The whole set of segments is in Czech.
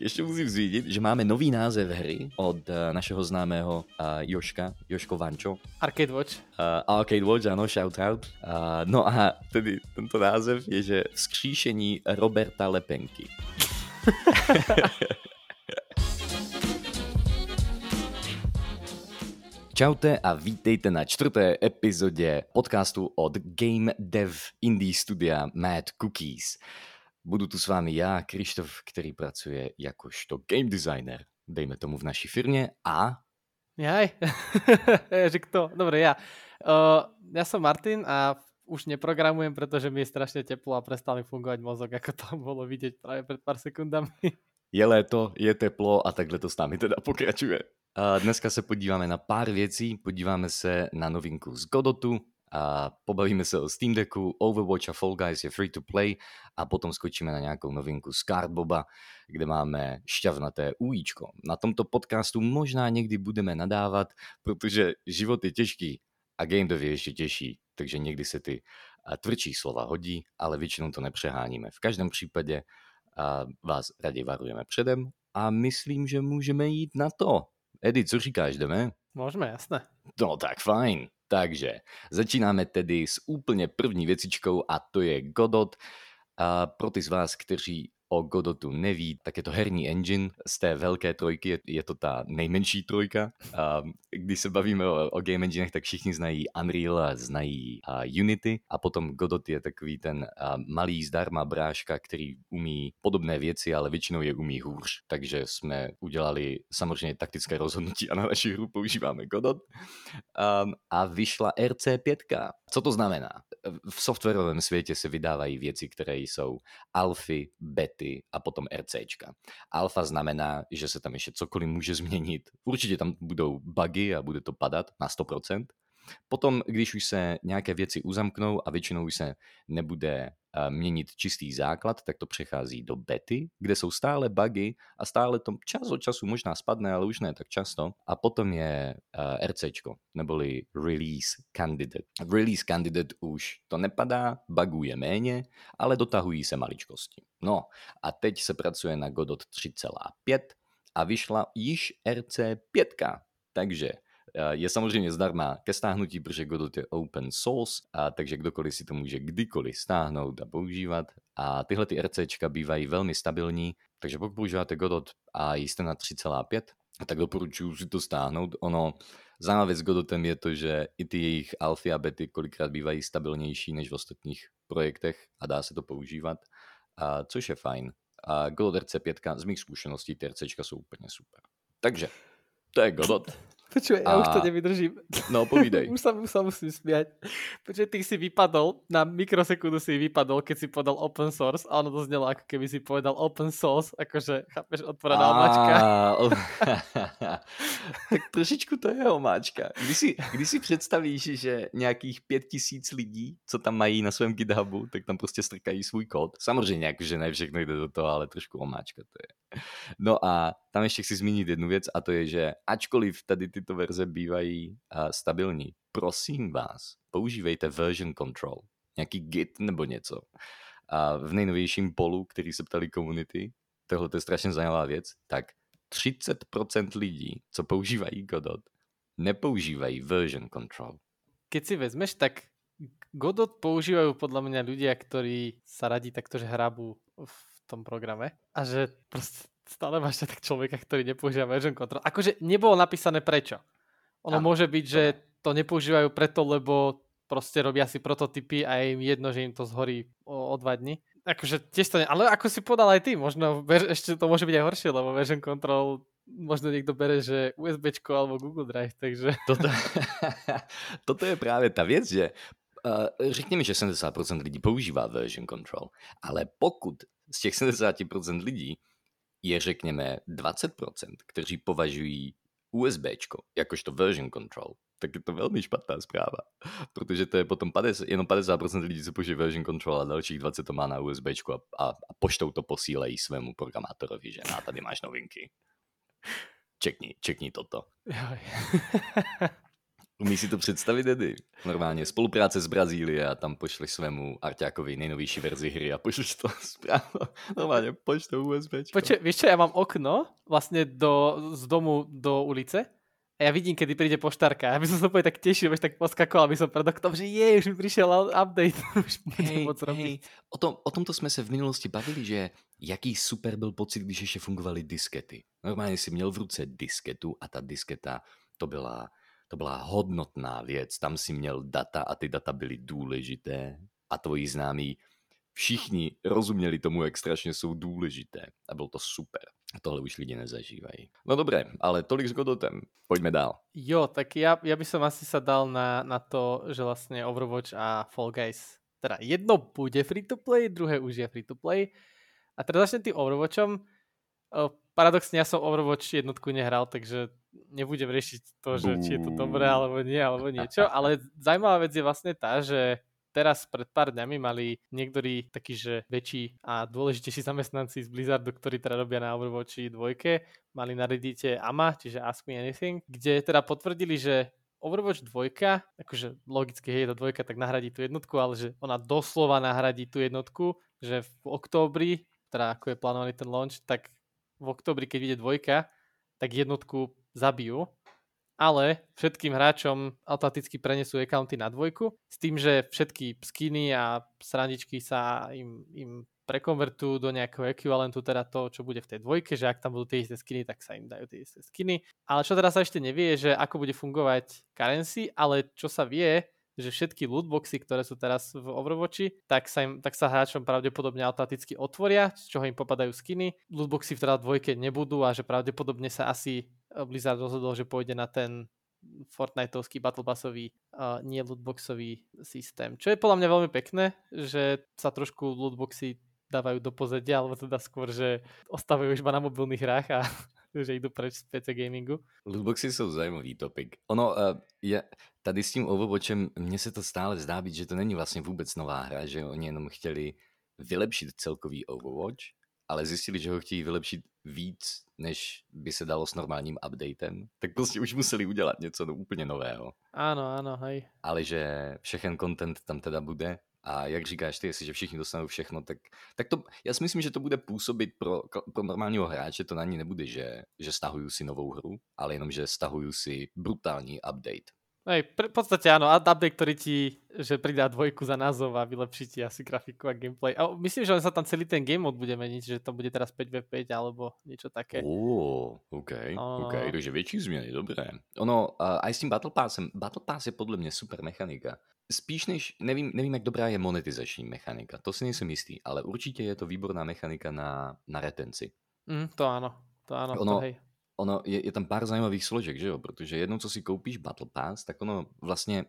Ještě musím zmínit, že máme nový název hry od uh, našeho známého uh, Joška, Joško Vančo. Arcade Watch. Uh, Arcade Watch, ano, shoutout. Uh, no a tedy tento název je, že vzkříšení Roberta Lepenky. Čaute a vítejte na čtvrté epizodě podcastu od Game Dev Indie Studia Mad Cookies. Budu tu s vámi já, Krištof, který pracuje jakožto game designer, dejme tomu v naší firmě a... Jaj, že kto? Dobre, ja. Uh, ja som Martin a už neprogramujem, protože mi je strašne teplo a prestal mi fungovať mozog, ako to bolo vidieť práve pred pár sekundami. Je léto, je teplo a takhle to s námi teda pokračuje. A dneska se podíváme na pár věcí. Podíváme se na novinku z Godotu, a pobavíme se o Steam Decku, Overwatch a Fall Guys je free to play a potom skočíme na nějakou novinku z Cardboba, kde máme šťavnaté ujíčko. Na tomto podcastu možná někdy budeme nadávat, protože život je těžký a game dev je ještě těžší, takže někdy se ty tvrdší slova hodí, ale většinou to nepřeháníme. V každém případě vás raději varujeme předem a myslím, že můžeme jít na to. Edy, co říkáš, jdeme? Můžeme, jasné. No tak fajn. Takže začínáme tedy s úplně první věcičkou a to je Godot. A pro ty z vás, kteří o Godotu neví, tak je to herní engine z té velké trojky, je, je to ta nejmenší trojka. A když se bavíme o, o game enginech, tak všichni znají Unreal a znají a Unity a potom Godot je takový ten a malý zdarma bráška, který umí podobné věci, ale většinou je umí hůř. Takže jsme udělali samozřejmě taktické rozhodnutí a na naši hru používáme Godot. A, a vyšla RC5. Co to znamená? V softwarovém světě se vydávají věci, které jsou alfy, bety a potom RCčka. Alfa znamená, že se tam ještě cokoliv může změnit. Určitě tam budou bugy a bude to padat na 100%. Potom, když už se nějaké věci uzamknou a většinou už se nebude měnit čistý základ, tak to přechází do bety, kde jsou stále bugy a stále to čas od času možná spadne, ale už ne tak často. A potom je RCčko, neboli Release Candidate. Release Candidate už to nepadá, bugů je méně, ale dotahují se maličkosti. No a teď se pracuje na Godot 3,5 a vyšla již RC5. Takže je samozřejmě zdarma ke stáhnutí, protože Godot je open source, a takže kdokoliv si to může kdykoliv stáhnout a používat. A tyhle ty RCčka bývají velmi stabilní, takže pokud používáte Godot a jste na 3,5, tak doporučuji si to stáhnout. Ono, zajímavá věc s Godotem je to, že i ty jejich alfy a bety kolikrát bývají stabilnější než v ostatních projektech a dá se to používat, a což je fajn. A Godot RC5 z mých zkušeností ty RCčka jsou úplně super. Takže, to je Godot. Počuj, ja a... už to nevydržím. No, povídej. už, sa, už sa musím smiať. Počuj, ty si vypadol, na mikrosekundu si vypadol, keď si podal open source a ono to znelo, ako keby si povedal open source, akože, chápeš, otvorená omáčka. tak trošičku to je omáčka. Když si, když si představíš, že nějakých pět tisíc lidí, co tam mají na svém GitHubu, tak tam prostě strkají svůj kód. Samozřejmě, jakože ne všechno jde do toho, ale trošku omáčka to je. No a tam ještě chci zmínit jednu věc a to je, že ačkoliv tady tyto verze bývají uh, stabilní, prosím vás, používejte version control, nějaký git nebo něco. A v nejnovějším polu, který se ptali komunity, tohle je strašně zajímavá věc, tak 30% lidí, co používají Godot, nepoužívají version control. Keď si vezmeš, tak Godot používajú podľa mňa ľudia, ktorí sa radí takto, že hrabu v tom programe a že proste stále máš tak človeka, ktorý nepoužíva version control. Akože nebolo napísané prečo. Ono a, môže byť, že to nepoužívajú preto, lebo proste robia si prototypy a je im jedno, že im to zhorí o, o dva dny. Akože tiež to ne... Ale ako si podal aj ty, možno ešte to môže byť aj horšie, lebo version control možno niekto bere, že USB alebo Google Drive, takže... Toto, toto je právě ta věc, že uh, řekněme, že 70% lidí používá version control, ale pokud z těch 70% lidí je řekněme 20%, kteří považují USB jakožto version control, tak je to velmi špatná zpráva, protože to je potom 50, jenom 50% lidí, co použije version control a dalších 20 to má na USB a, a, a poštou to posílejí svému programátorovi, že na tady máš novinky. Čekni, čekni toto. Umí si to představit, Edy? Normálně spolupráce s Brazílie a tam pošleš svému Arťákovi nejnovější verzi hry a pošleš to správno. Normálně pošleš to USB. Počkej, víš čo, já mám okno vlastně do, z domu do ulice a ja vidím, kedy príde poštárka. Ja by som sa úplne tak tešil, že tak poskakoval by som pred oknom, že je, už mi prišiel update. už hej, hej. O, tom, o tomto jsme se v minulosti bavili, že jaký super byl pocit, když ještě fungovaly diskety. Normálně si měl v ruce disketu a ta disketa to byla, to byla hodnotná věc. Tam si měl data a ty data byly důležité a tvoji známí všichni rozuměli tomu, jak strašně jsou důležité. A bylo to super. A tohle už lidi nezažívají. No dobré, ale tolik s Godotem. Pojďme dál. Jo, tak já, já by som asi sa dal na, na to, že vlastně Overwatch a Fall Guys, teda jedno bude free to play, druhé už je free to play. A teda začnem tým Overwatchom. Paradoxně já jsem Overwatch jednotku nehral, takže nebudem riešiť to, že či je to dobré alebo nie, alebo niečo, ale zajímavá vec je vlastne tá, že teraz pred pár dňami mali niektorí takí, že väčší a dôležitejší zamestnanci z Blizzardu, ktorí teda robia na Overwatchi dvojke, mali na Reddite AMA, čiže Ask Me Anything, kde teda potvrdili, že Overwatch 2, akože logicky je to dvojka, tak nahradí tú jednotku, ale že ona doslova nahradí tú jednotku, že v októbri, teda ako je plánovaný ten launch, tak v októbri, keď vyjde dvojka, tak jednotku zabijú ale všetkým hráčom automaticky prenesú accounty na dvojku s tým, že všetky skiny a srandičky sa im, im prekonvertujú do nejakého ekvivalentu teda to, čo bude v tej dvojke, že ak tam budú tie isté skiny, tak sa im dajú tie isté skiny. Ale čo teraz sa ešte nevie, že ako bude fungovať currency, ale čo sa vie, že všetky lootboxy, ktoré sú teraz v Overwatchi, tak sa, im, tak sa hráčom pravdepodobne automaticky otvoria, z čoho im popadajú skiny. Lootboxy v teda dvojke nebudú a že pravdepodobne sa asi Blizzard rozhodol, že pôjde na ten Fortniteovský Battle Passový, uh, nie lootboxový systém. Čo je podľa mňa veľmi pekné, že sa trošku lootboxy dávajú do pozadia, alebo teda skôr, že ostávajú iba na mobilných hrách a že idú preč z PC gamingu. Lootboxy jsou zajímavý topik. Ono, uh, je, tady s tím Overwatchem, mně se to stále zdá být, že to není vlastně vůbec nová hra, že oni jenom chtěli vylepšit celkový Overwatch, ale zjistili, že ho chtějí vylepšit víc, než by se dalo s normálním updatem, tak prostě už museli udělat něco úplně nového. Ano, ano, hej. Ale že všechen content tam teda bude a jak říkáš ty, jestliže všichni dostanou všechno, tak, tak to, já si myslím, že to bude působit pro, pro normálního hráče, to na ní nebude, že, že stahuju si novou hru, ale jenom, že stahuju si brutální update. Hej, v podstate áno, update, ktorý ti, že pridá dvojku za názov a vylepší ti asi grafiku a gameplay. A myslím, že sa tam celý ten game mode bude meniť, že to bude teraz 5v5 alebo niečo také. Oh, OK, no. OK, takže větší změny, dobré. Ono, uh, aj s tím Battle Passem, Battle Pass je podle mě super mechanika. Spíš než, nevím, nevím, jak dobrá je monetizační mechanika, to si nejsem jistý, ale určitě je to výborná mechanika na, na retenci. Mm, to ano, to ano, ono, to hej ono je, je tam pár zajímavých složek, že jo? Protože jednou, co si koupíš Battle Pass, tak ono vlastně,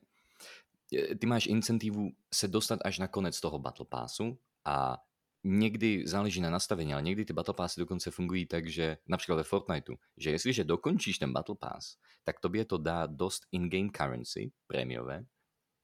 ty máš incentivu se dostat až na konec toho Battle Passu a někdy záleží na nastavení, ale někdy ty Battle Passy dokonce fungují tak, že například ve Fortniteu, že jestliže dokončíš ten Battle Pass, tak tobě to dá dost in-game currency, prémiové,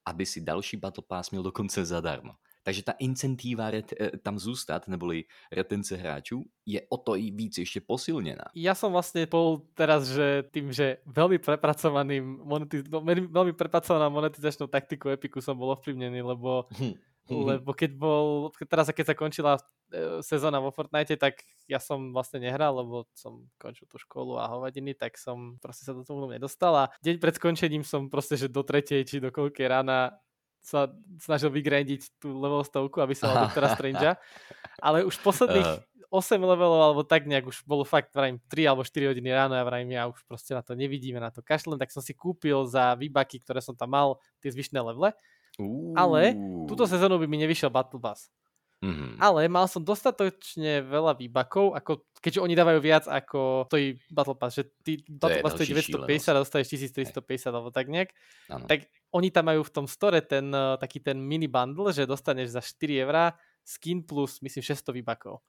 aby si další Battle Pass měl dokonce zadarmo. Takže ta incentíva ret, eh, tam zůstat, neboli retence hráčů, je o to i víc ještě posilněná. Ja som vlastne bol teraz, že tým, že veľmi prepracovaným monetiz- no, veľmi prepracovaná monetizačnou taktikou Epiku som bol ovplyvnený, lebo hm. lebo keď bol, teraz keď sa končila eh, sezóna vo Fortnite, tak ja som vlastne nehral, lebo som končil tú školu a hovadiny, tak som proste sa do toho nedostal a deň pred skončením som proste, že do tretej či do koľkej rána sa snažil vygrandiť tú level stovku, aby sa mal doktora Strange. Ale už posledných 8 levelov, alebo tak nejak už bolo fakt, vrajím, 3 alebo 4 hodiny ráno a vrajím, ja už proste na to nevidíme, na to kašlem, tak som si kúpil za výbaky, ktoré som tam mal, tie zvyšné levele. Uh. Ale túto sezónu by mi nevyšiel Battle Pass. Mm-hmm. Ale mal som dostatočne veľa výbakov, ako, keďže oni dávajú viac ako stojí Battle Pass, že ty Battle Pass stojí 950 a dostaneš 1350 alebo tak nejak, ano. tak oni tam majú v tom store ten uh, taký ten mini bundle, že dostaneš za 4 eurá skin plus myslím 600 výbakov.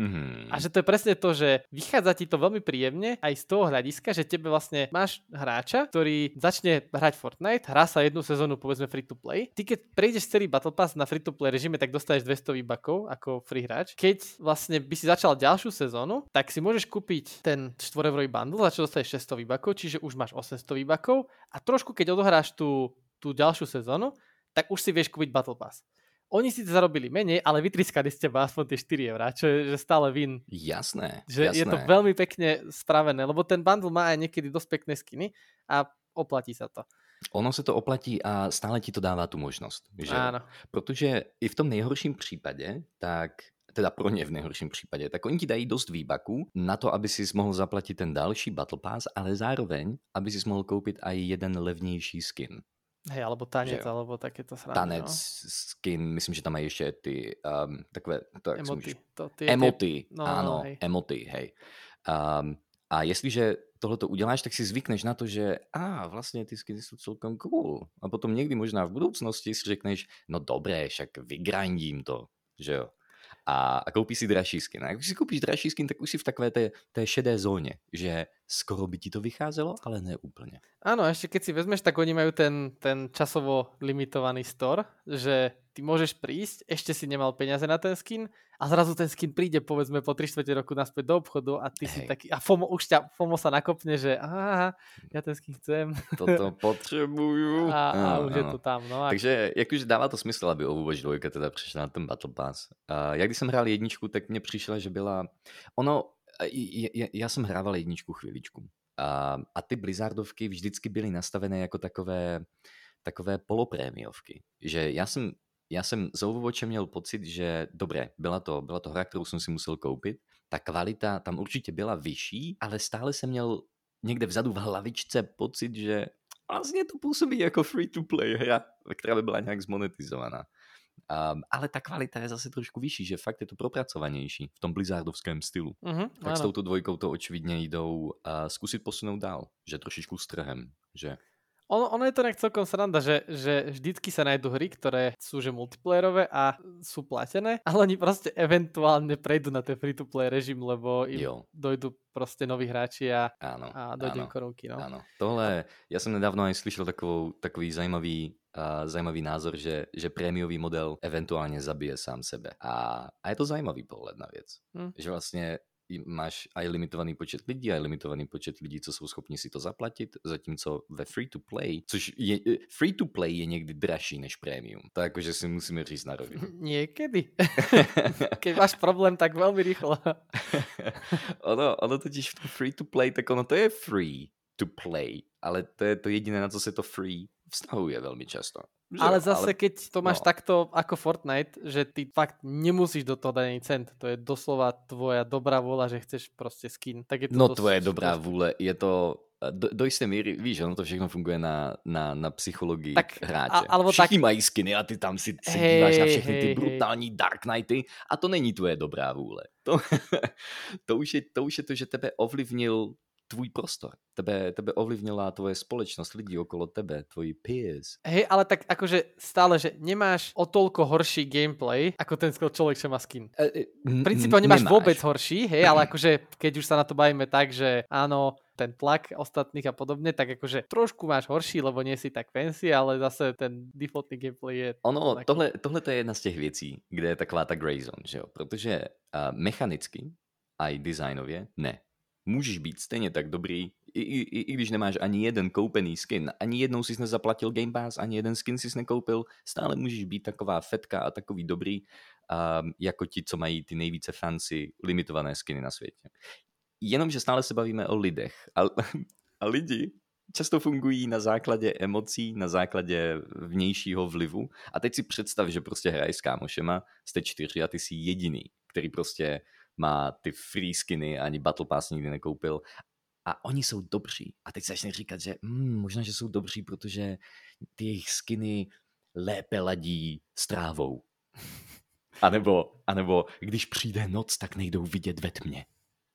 Mm-hmm. A že to je presne to, že vychádza ti to veľmi príjemne aj z toho hľadiska, že tebe vlastne máš hráča, ktorý začne hrať Fortnite, hrá sa jednu sezónu povedzme free to play. Ty keď prejdeš celý Battle Pass na free to play režime, tak dostaneš 200 výbakov ako free hráč. Keď vlastne by si začal ďalšiu sezónu, tak si môžeš kúpiť ten 4 bundle, za čo dostaneš 600 výbakov, čiže už máš 800 výbakov a trošku keď odohráš tú, tú ďalšiu sezónu, tak už si vieš kúpiť Battle Pass. Oni si zarobili menej, ale vytriskali z teba aspoň tie 4 eurá, čo je že stále win. Jasné, Že jasné. je to veľmi pekne spravené, lebo ten bundle má aj niekedy dosť pekné skiny a oplatí sa to. Ono se to oplatí a stále ti to dává tu možnost. Že? Áno. Protože i v tom nejhorším případě, tak teda pro ně v nejhorším případě, tak oni ti dají dost výbaků na to, aby si mohl zaplatit ten další Battle Pass, ale zároveň, aby si mohl koupit i jeden levnější skin. Hej, alebo tanec, Že alebo takéto srandy. Tanec, no. skin, myslím, že tam mají ještě ty um, takové, to, Emoty. můžeš To, tie, Emoty, no, ano, hej. emoty, hej. Um, a jestliže tohle to uděláš, tak si zvykneš na to, že a vlastně ty skiny jsou celkem cool. A potom někdy možná v budoucnosti si řekneš, no dobré, však vygrindím to, že jo. A, a koupíš si dražší skin. A když si koupíš dražší skin, tak už si v takové té, té šedé zóně, že skoro by ti to vycházelo, ale ne úplně. Áno, ešte keď si vezmeš, tak oni majú ten, ten časovo limitovaný store, že ty môžeš prísť, ešte si nemal peniaze na ten skin a zrazu ten skin príde povedzme po 3 čtvrte roku naspäť do obchodu a ty si Hej. taký, a FOMO, už ťa FOMO sa nakopne, že aha, ja ten skin chcem Toto potřebuju. a, a Ano, už je ano. to tam. No a Takže jakože dává to smysl, aby Overwatch 2 teda přišla na ten Battle Pass. A já když jsem hrál jedničku, tak mně přišla, že byla... Ono, já jsem hrával jedničku chvíličku. A, a ty Blizzardovky vždycky byly nastavené jako takové, takové poloprémiovky. Že já jsem, já jsem z Overwatchem měl pocit, že dobré, byla to, byla to hra, kterou jsem si musel koupit. Ta kvalita tam určitě byla vyšší, ale stále jsem měl někde vzadu v hlavičce pocit, že vlastně to působí jako free-to-play hra, která by byla nějak zmonetizovaná. Um, ale ta kvalita je zase trošku vyšší, že fakt je to propracovanější v tom blizzardovském stylu. uh-huh, Tak s áno. touto dvojkou to očividně jdou uh, zkusit posunout dál, že trošičku s trhem, že Ono, ono je to nejak celkom sranda, že, že vždycky sa nájdú hry, ktoré sú že multiplayerové a sú platené, ale oni proste eventuálne prejdú na ten free-to-play režim, lebo im jo, dojdú proste noví hráči a, ano, a dojde ano, korunky. No. ano. Tohle, já jsem nedávno i slyšel takovou, takový zajímavý, uh, zajímavý názor, že, že prémiový model eventuálně zabije sám sebe. A, a je to zajímavý pohled na věc. Hm. Že vlastně máš aj limitovaný počet lidí, aj limitovaný počet lidí, co jsou schopni si to zaplatit, zatímco ve free to play, což je, free to play je někdy dražší než premium. To jakože si musíme říct na rovinu. Niekedy. Keď máš problém, tak veľmi rýchlo. ono, ono totiž v free to play, tak ono to je free to play, ale to je to jediné, na co se to free vztahuje velmi často. Že Ale jo, zase, keď to máš no. takto ako Fortnite, že ty fakt nemusíš do toho dať ani cent. To je doslova tvoja dobrá vôľa, že chceš proste skin. Tak je to No dosť, tvoje dobrá vůle, je to do, do jisté míry, víš, ono to všechno funguje na, na, na psychologii Tak, hráče. a- alebo Všichni tak- mají skiny a ty tam si, si díváš na všechny ty hej, hej. brutální Dark Knighty a to není tvoje dobrá vůle. To, to, už, je, to už je to, že tebe ovlivnil tvůj prostor. Tebe, tebe ovlivnila tvoje společnost, lidi okolo tebe, tvoji peers. Hej, ale tak akože stále, že nemáš o toľko horší gameplay, ako ten skill človek, čo má skin. V princípe nemáš vôbec horší, hej, ale akože keď už sa na to bavíme tak, že áno, ten tlak ostatných a podobne, tak akože trošku máš horší, lebo nie si tak fancy, ale zase ten defaultný gameplay je... Ono, Taky. tohle, tohle to je jedna z těch věcí, kde je taková ta grey zone, že jo? Protože uh, mechanicky a i designově ne. Můžeš být stejně tak dobrý, i, i, i, když nemáš ani jeden koupený skin, ani jednou jsi nezaplatil Game Pass, ani jeden skin jsi nekoupil, stále můžeš být taková fetka a takový dobrý, um, jako ti, co mají ty nejvíce fancy limitované skiny na světě. Jenomže stále se bavíme o lidech a, a lidi často fungují na základě emocí, na základě vnějšího vlivu. A teď si představ, že prostě hraješ s kámošema, jste čtyři a ty jsi jediný, který prostě má ty free skiny, ani Battle Pass nikdy nekoupil. A oni jsou dobří. A teď začne říkat, že hmm, možná, že jsou dobří, protože ty jejich skiny lépe ladí s trávou. A nebo, a nebo když přijde noc, tak nejdou vidět ve tmě.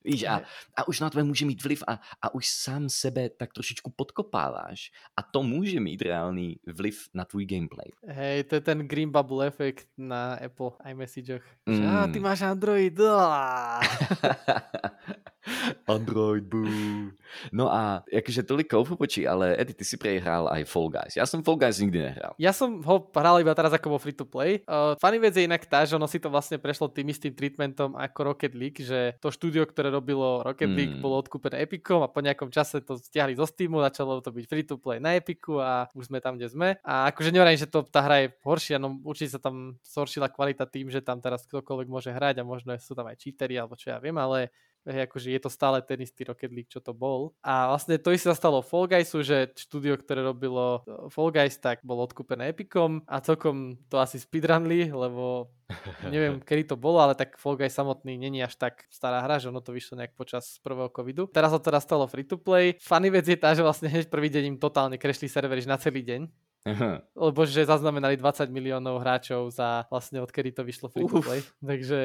Víš, a, a už na tebe může mít vliv a, a už sám sebe tak trošičku podkopáváš a to může mít reálný vliv na tvůj gameplay. Hej, to je ten Green Bubble efekt na Apple iMessagech. Mm. Že, ty máš Android. Android, boo. No a jakože tolik Call počí, ale Eddie, ty si prej hrál aj Fall Guys. Ja som Fall Guys nikdy nehral. Ja som ho hral iba teraz ako vo free to play. Uh, funny vec je inak tá, že ono si to vlastne prešlo tým istým treatmentom ako Rocket League, že to štúdio, ktoré robilo Rocket League, mm. bolo odkúpené Epicom a po nejakom čase to stiahli zo Steamu, začalo to byť free to play na Epiku a už sme tam, kde sme. A akože nehovorím, že to tá hra je horšia, no určite sa tam zhoršila kvalita tým, že tam teraz ktokoľvek môže hrať a možno sú tam aj cheatery alebo čo ja viem, ale Hej, akože je to stále ten istý Rocket League, čo to bol. A vlastne to isté sa stalo Fall Guysu, že štúdio, ktoré robilo e, Fall Guys, tak bolo odkúpené Epicom a celkom to asi speedrunli, lebo neviem, kedy to bolo, ale tak Fall Guys samotný není až tak stará hra, že ono to vyšlo nejak počas prvého covidu. Teraz sa teda stalo free to play. Funny vec je tá, že vlastne hneď prvý deň im totálne krešli servery na celý deň. Aha. Lebo že zaznamenali 20 miliónov hráčov za vlastne odkedy to vyšlo free to play. Takže,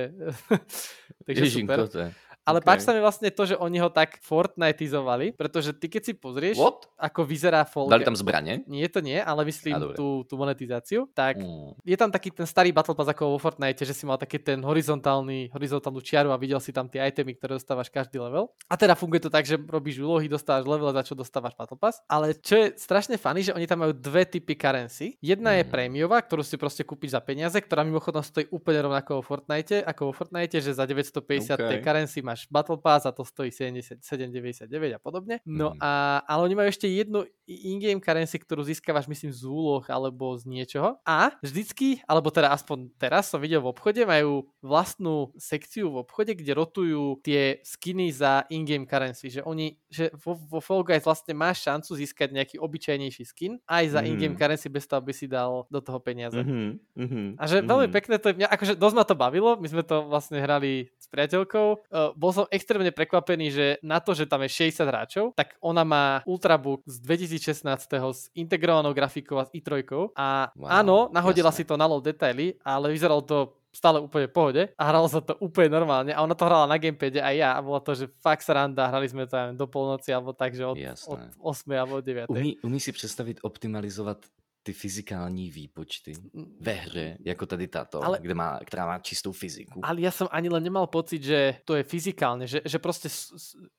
takže super. To ale okay. páči sa mi vlastne to, že oni ho tak Fortniteizovali, pretože ty keď si pozrieš, What? ako vyzerá Fall Dali tam zbranie? Nie, to nie, ale myslím tú, tú monetizáciu. Tak mm. je tam taký ten starý Battle Pass ako vo Fortnite, že si mal taký ten horizontálny, horizontálnu čiaru a videl si tam tie itemy, ktoré dostávaš každý level. A teda funguje to tak, že robíš úlohy, dostávaš level, za čo dostávaš Battle Pass. Ale čo je strašne funny, že oni tam majú dve typy currency. Jedna mm. je prémiová, ktorú si proste kúpiš za peniaze, ktorá mimochodom stojí úplne rovnako vo Fortnite, ako vo Fortnite, že za 950 okay. currency máš Battle Pass a to stojí 7,99 a podobne. No mm. a, ale oni majú ešte jednu in-game currency, ktorú získavaš myslím z úloh alebo z niečoho. A vždycky, alebo teda aspoň teraz som videl v obchode, majú vlastnú sekciu v obchode, kde rotujú tie skiny za in-game currency. Že oni, že vo, vo Fall Guys vlastne máš šancu získať nejaký obyčajnejší skin aj za mm. in-game currency bez toho, aby si dal do toho peniaze. Mm-hmm. Mm-hmm. A že mm-hmm. veľmi pekné to je, mňa, akože dosť ma to bavilo, my sme to vlastne hrali s priateľkou. Uh, bol som extrémne prekvapený, že na to, že tam je 60 hráčov, tak ona má Ultrabook z 2016 s integrovanou grafikou a s i3 a wow, áno, nahodila jasne. si to na low detaily, ale vyzeralo to stále úplne v pohode a hralo sa to úplne normálne a ona to hrala na gamepade aj ja a bolo to, že fakt sranda, hrali sme to aj do polnoci alebo tak, že od, od 8 alebo od 9. Umí, umí si představit optimalizovat ty fyzikální výpočty ve hře, jako tady tato, ale, kde má, která má čistou fyziku. Ale ja som ani len nemal pocit, že to je fyzikálne, že, že proste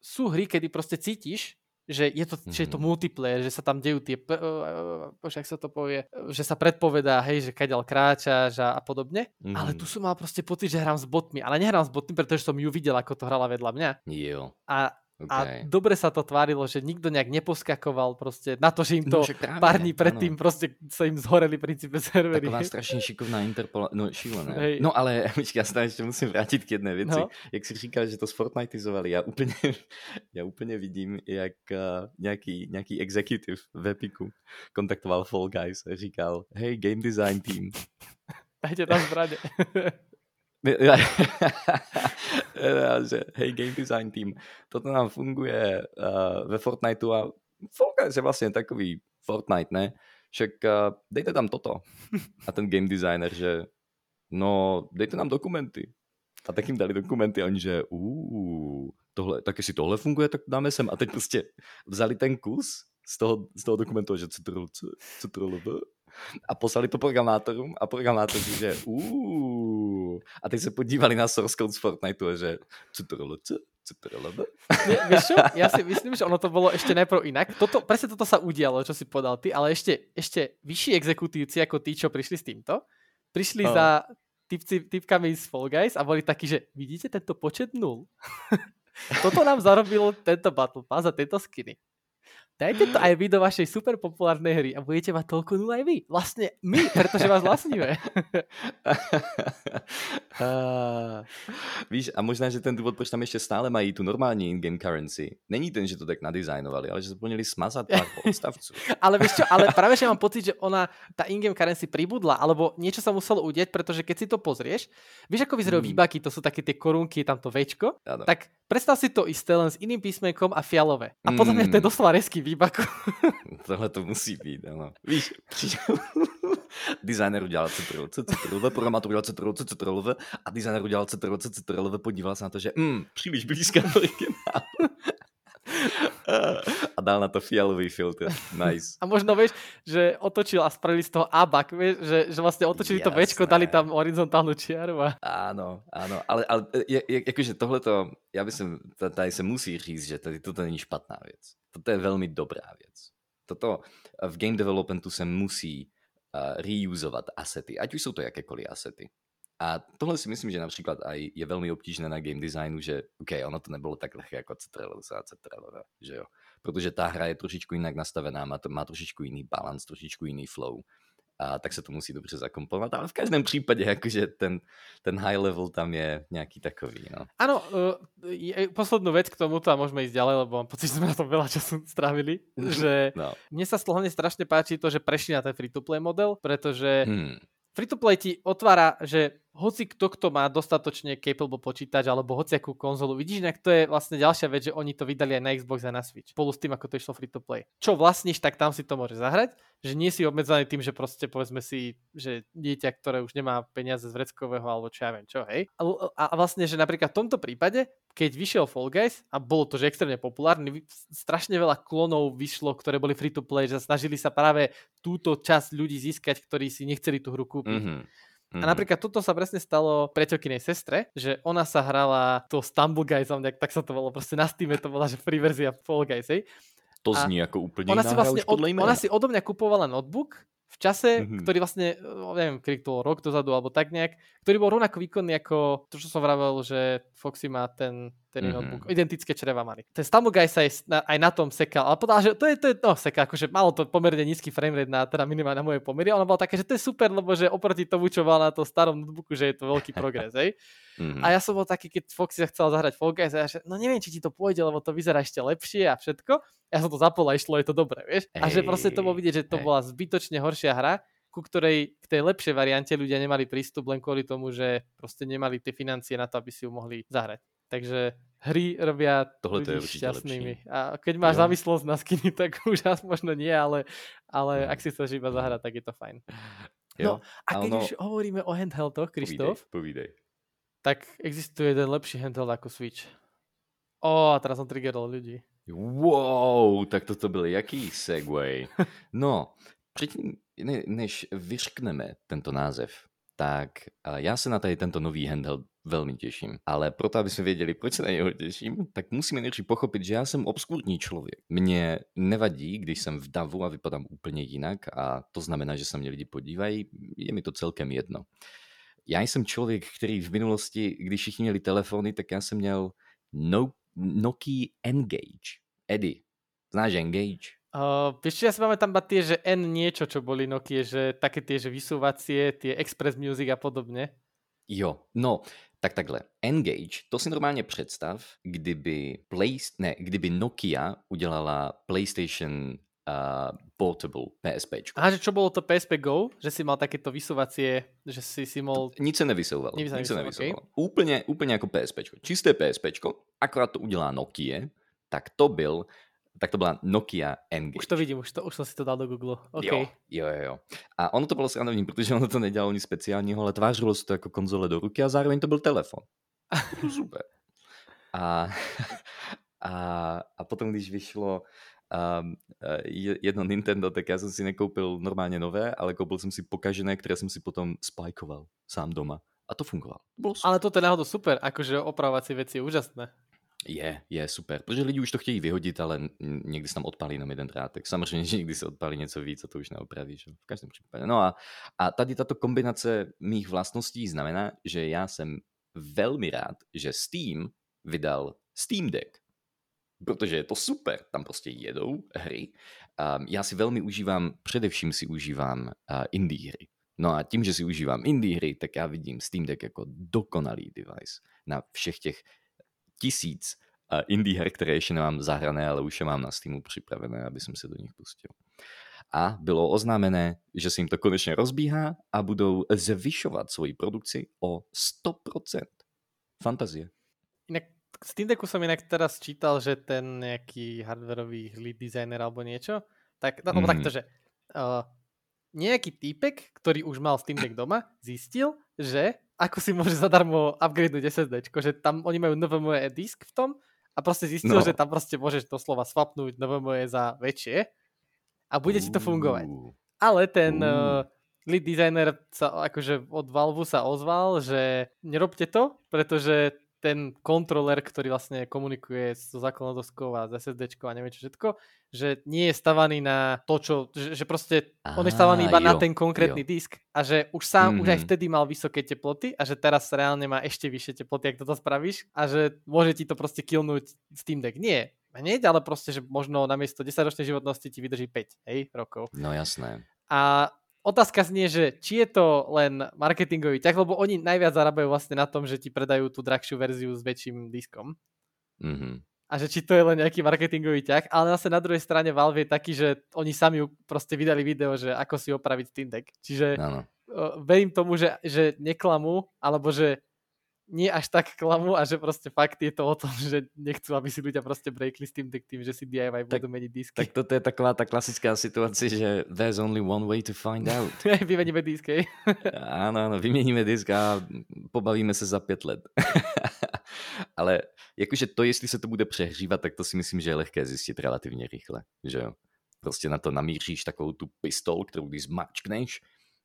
sú hry, kedy proste cítiš, že je to, mm-hmm. že je to mhm. multiplayer, že sa tam dejú tie, bože, ak sa to povie, že sa predpovedá, hej, že kaďal kráčaš a, a podobne, mm-hmm. ale tu som mal proste pocit, že hrám s botmi, ale nehrám s botmi, pretože som ju videl, ako to hrala vedľa mňa. Jo. A Okay. A dobre sa to tvárilo, že nikto nejak neposkakoval proste na to, že im to no, pár dní predtým proste sa im zhoreli princípe servery. Taková strašně šikovná Interpol, no šílené. Hej. No ale já se tam ještě musím vrátit k jedné věci. No. Jak jsi říkal, že to sfortniteizovali, já úplně, já úplně vidím, jak uh, nějaký, nějaký executive v Epiku kontaktoval Fall Guys a říkal, hej, game design team. Dajte tam zbraně. že hej, game design team, toto nám funguje uh, ve Fortniteu a Fortnite je vlastně takový Fortnite, ne? Však uh, dejte tam toto. A ten game designer, že no, dejte nám dokumenty. A tak jim dali dokumenty a oni, že uuu, tohle, tak jestli tohle funguje, tak dáme sem. A teď prostě vzali ten kus z toho, z toho dokumentu, že CTRL, CTRL, a poslali to programátorům a programátoři, že A teď se podívali na source code z Fortniteu, že CTRL, CTRL, Vieš čo, ja si myslím, že ono to bolo ešte najprv inak. Toto, presne toto sa udialo, čo si podal ty, ale ešte, ešte vyšší exekutívci ako tí, čo prišli s týmto, prišli oh. za typci, typkami z Fall Guys a boli takí, že vidíte tento počet nul? Toto nám zarobilo tento Battle Pass a tento skiny. Dajte to aj vy do vašej super populárnej hry a budete mať toľko nul aj vy. Vlastne my, pretože vás vlastníme. uh, víš, a možná, že ten důvod, proč tam ještě stále mají tu normální in-game currency, není ten, že to tak nadizajnovali, ale že zapomněli smazat pár podstavců. ale vieš čo, ale práve, že mám pocit, že ona, tá in-game currency pribudla, alebo niečo sa muselo udieť, pretože keď si to pozrieš, vieš, ako vyzerajú mm. výbaky, to sú také tie korunky, tam to večko, ano. tak predstav si to isté len s iným písmenkom a fialové. A podľa mňa to je mm. doslova resky feedbacku. Tohle to musí být, ano. Víš, designer udělal CTRL, CTRL, programátor udělal CTRL, CTRL a designer udělal CTRL, CTRL, podíval se na to, že mm, příliš blízká originál. A dal na to fialový filtr. Nice. A možno vieš, že otočil a spravili z toho abak, vieš, že, že vlastne otočili Jasné. to večko, dali tam horizontálnu čiaru. A... Áno, áno, ale, ale je, je, jakože tohleto, já bych tady se musí říct, že tady toto není špatná věc. Toto je velmi dobrá věc. Toto v game developmentu se musí uh, reusovat asety, ať už jsou to jakékoliv asety. A tohle si myslím, že například aj je velmi obtížné na game designu, že OK, ono to nebylo tak lehké jako Ctrl a že jo. Protože ta hra je trošičku jinak nastavená, má, to, má trošičku jiný balans, trošičku jiný flow. A tak se to musí dobře zakomponovat, ale v každém případě jakože ten, ten high level tam je nějaký takový. No. Ano, uh, poslednú vec k tomu a môžeme ísť ďalej, lebo mám pocit, že sme na to veľa času strávili, že no. mne sa hlavne strašne páči to, že prešli na ten free-to-play model, pretože hmm. free-to-play ti otvára, že hoci kto, kto má dostatočne capable počítač alebo hociakú konzolu, vidíš, nejak to je vlastne ďalšia vec, že oni to vydali aj na Xbox a na Switch, spolu s tým, ako to išlo free to play. Čo vlastníš, tak tam si to môže zahrať, že nie si obmedzený tým, že proste povedzme si, že dieťa, ktoré už nemá peniaze z vreckového alebo čo ja viem čo, hej. A, a, a vlastne, že napríklad v tomto prípade, keď vyšiel Fall Guys a bolo to, že extrémne populárny, strašne veľa klonov vyšlo, ktoré boli free to play, že snažili sa práve túto časť ľudí získať, ktorí si nechceli tú hru kúpiť. Mm-hmm. Mm-hmm. A napríklad toto sa presne stalo priateľkynej sestre, že ona sa hrala to Stumble Guys, tak sa to volalo, proste na Steam to bola, že free verzia Fall Guys, hej. To zní a ako úplne ona si vlastne od, Ona si odo mňa kupovala notebook v čase, mm-hmm. ktorý vlastne, neviem, kedy to bol rok dozadu alebo tak nejak, ktorý bol rovnako výkonný ako to, čo som vravel, že Foxy má ten ten mm-hmm. notebook. Identické čreva mali. Ten Stumble Guy sa aj na, aj na tom sekal, ale povedal, že to je, to je, no seka, akože malo to pomerne nízky framerate na, teda minimálne na mojej pomery, ono bolo také, že to je super, lebo že oproti tomu, čo mal na tom starom notebooku, že je to veľký progres, hej. Mm-hmm. A ja som bol taký, keď Foxy sa chcel zahrať Fall Guys, a ja, že no neviem, či ti to pôjde, lebo to vyzerá ešte lepšie a všetko. Ja som to zapol a išlo, je to dobré, vieš. Hey, a že proste to bolo vidieť, že to hey. bola zbytočne horšia hra, ku ktorej k tej lepšej variante ľudia nemali prístup len kvôli tomu, že proste nemali tie financie na to, aby si ju mohli zahrať. Takže hry robia Tohle ľudí šťastnými. Lepší. A keď máš jo. závislosť na skiny, tak už možno nie, ale, ale no. ak si chceš iba zahrať, tak je to fajn. Jo. No a keď ono... už hovoríme o handheldoch, Krištof, povídej, povídej. Tak existuje jeden lepší handheld ako Switch. O, a teraz som triggerol ľudí. Wow, tak toto byl jaký segway. No, předtím, než vyřkneme tento název, tak já se na tady tento nový handheld velmi těším. Ale proto, aby jsme věděli, proč se na něho těším, tak musíme nejdřív pochopit, že já jsem obskurní člověk. Mně nevadí, když jsem v davu a vypadám úplně jinak a to znamená, že se mě lidi podívají, je mi to celkem jedno. Já jsem člověk, který v minulosti, když všichni měli telefony, tak já jsem měl no, Nokia Engage. Eddie, znáš Engage? Uh, vieš, ja si pamätám tie, že N niečo, čo boli Nokia, že také tie, že vysúvacie, tie Express Music a podobne. Jo, no, tak takhle. Engage, to si normálně představ, kdyby, Play, ne, kdyby Nokia udělala PlayStation uh, Portable PSP. Aha, že čo bolo to PSP Go? Že si mal takéto vysúvacie, že si si mohol... Nic se nevysouval. Nic se nevysouval. Okay. Úplně, úplně jako PSP. Čisté PSP, akorát to udělá Nokia, tak to byl tak to byla Nokia Engage. Už to vidím, už, to, už jsem si to dal do Google. Okay. Jo, jo, jo. A ono to bylo srandovní, protože ono to nedělalo nic speciálního, ale tvářilo se to jako konzole do ruky a zároveň to byl telefon. Super. A, a, a potom, když vyšlo um, jedno Nintendo, tak já jsem si nekoupil normálně nové, ale koupil jsem si pokažené, které jsem si potom spajkoval sám doma. A to fungovalo. To ale to je náhodou super, akože opravovat si věci je úžasné. Je, je super, protože lidi už to chtějí vyhodit, ale někdy se tam odpálí jenom jeden drátek. Samozřejmě, že někdy se odpálí něco víc a to už neopravíš. V každém případě. No a, a tady tato kombinace mých vlastností znamená, že já jsem velmi rád, že Steam vydal Steam Deck. Protože je to super, tam prostě jedou hry. Um, já si velmi užívám, především si užívám uh, indie hry. No a tím, že si užívám indie hry, tak já vidím Steam Deck jako dokonalý device na všech těch tisíc indie her, které ještě nemám zahrané, ale už je mám na Steamu připravené, aby jsem se do nich pustil. A bylo oznámené, že se jim to konečně rozbíhá a budou zvyšovat svoji produkci o 100%. Fantazie. K Steam Decku som inak teraz čítal, že ten nejaký hardwareový lead designer alebo niečo, tak, no, mm. takto, že uh, nejaký týpek, ktorý už mal Steam Deck doma, zistil, že ako si môže zadarmo upgradenúť SSD, že tam oni majú NVMe disk v tom a proste zistil, no. že tam proste môžeš doslova swapnúť NVMe za väčšie a bude ti to fungovať. Ale ten uh, lead designer sa akože od Valve sa ozval, že nerobte to, pretože ten kontroler, ktorý vlastne komunikuje so základnou doskou a s SSD a neviem čo všetko, že nie je stavaný na to, čo, že, že proste Aha, on je stavaný iba jo, na ten konkrétny jo. disk a že už sám, mm-hmm. už aj mhm. vtedy mal vysoké teploty a že teraz reálne má ešte vyššie teploty, ak toto spravíš a že môže ti to proste killnúť Steam Deck. Nie, hneď, ale proste, že možno namiesto 10-ročnej životnosti ti vydrží 5 hej, rokov. No jasné. A otázka znie, že či je to len marketingový ťah, lebo oni najviac zarábajú vlastne na tom, že ti predajú tú drahšiu verziu s väčším diskom. Mm-hmm. A že či to je len nejaký marketingový ťah, ale zase na druhej strane Valve je taký, že oni sami proste vydali video, že ako si opraviť Steam Deck. Čiže ano. verím tomu, že, že neklamú, alebo že nie až tak klamu a že proste fakt je to o tom, že nechcú, aby si ľudia proste breakli s tým tým, že si DIY tak, budú meniť disky. Tak toto je taková tá klasická situácia, že there's only one way to find out. Vymeníme disk, hej? áno, áno, vymeníme disk a pobavíme se za pět let. Ale jakože to, jestli se to bude přehřívat, tak to si myslím, že je lehké zjistit relativně rychle, že jo? Prostě na to namíříš takovou tu pistol, kterou když zmačkneš,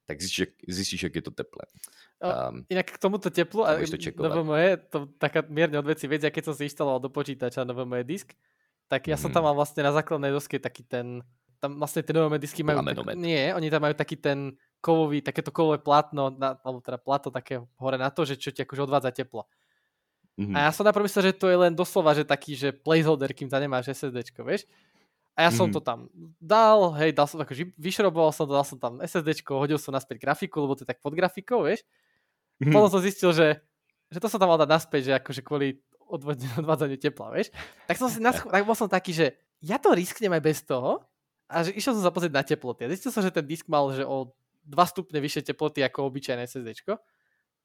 tak zistíš, zistíš, jak je to teplé. Um, Inak k tomuto teplu a NVMe, to taká mierne od veci vedia, keď som si inštaloval do počítača NVMe disk, tak ja mm. som tam mhm. mal vlastne na základnej doske taký ten, tam vlastne tie NVMe disky majú, tak, nie, oni tam majú taký ten kovový, takéto kovové plátno, na, alebo teda plato také hore na to, že čo ti akože odvádza teplo. Mm-hmm. A ja som najprv myslel, že to je len doslova, že taký, že placeholder, kým tam nemáš SSDčko, vieš. A ja som mm. to tam dal, hej, dal som, akože vyšroboval som to, dal som tam SSD, hodil som naspäť grafiku, lebo to je tak pod grafikou, vieš. Mm. Potom som zistil, že, že to som tam mal dať naspäť, že akože kvôli odvádzaniu tepla, vieš. Tak som si, nasch- tak bol som taký, že ja to risknem aj bez toho a že išiel som sa pozrieť na teploty. A zistil som, že ten disk mal, že o 2 stupne vyššie teploty ako obyčajné SSD.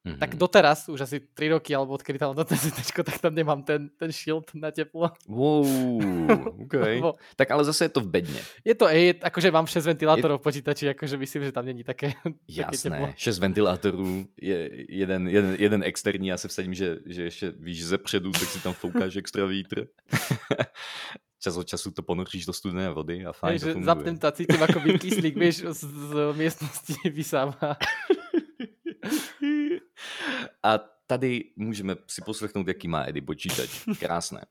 Mm-hmm. Tak doteraz, už asi 3 roky, alebo odkedy tam to TZT, tak tam nemám ten, ten shield na teplo. Wow, okay. Lebo... Tak ale zase je to v bedne. Je to, je, akože mám 6 ventilátorov je... v počítači, akože myslím, že tam není také, Jasné, také teplo. 6 ventilátorů, je jeden, jeden, jeden externí, já se vsadím, že, že ještě víš ze předu, tak si tam foukáš extra vítr. čas od času to ponoříš do studené vody a fajn Hej, to funguje. Zapnem to a cítim, ako by kyslík, vieš, z, z miestnosti vysáva. A tady můžeme si poslechnout, jaký má Eddie počítač. Krásné.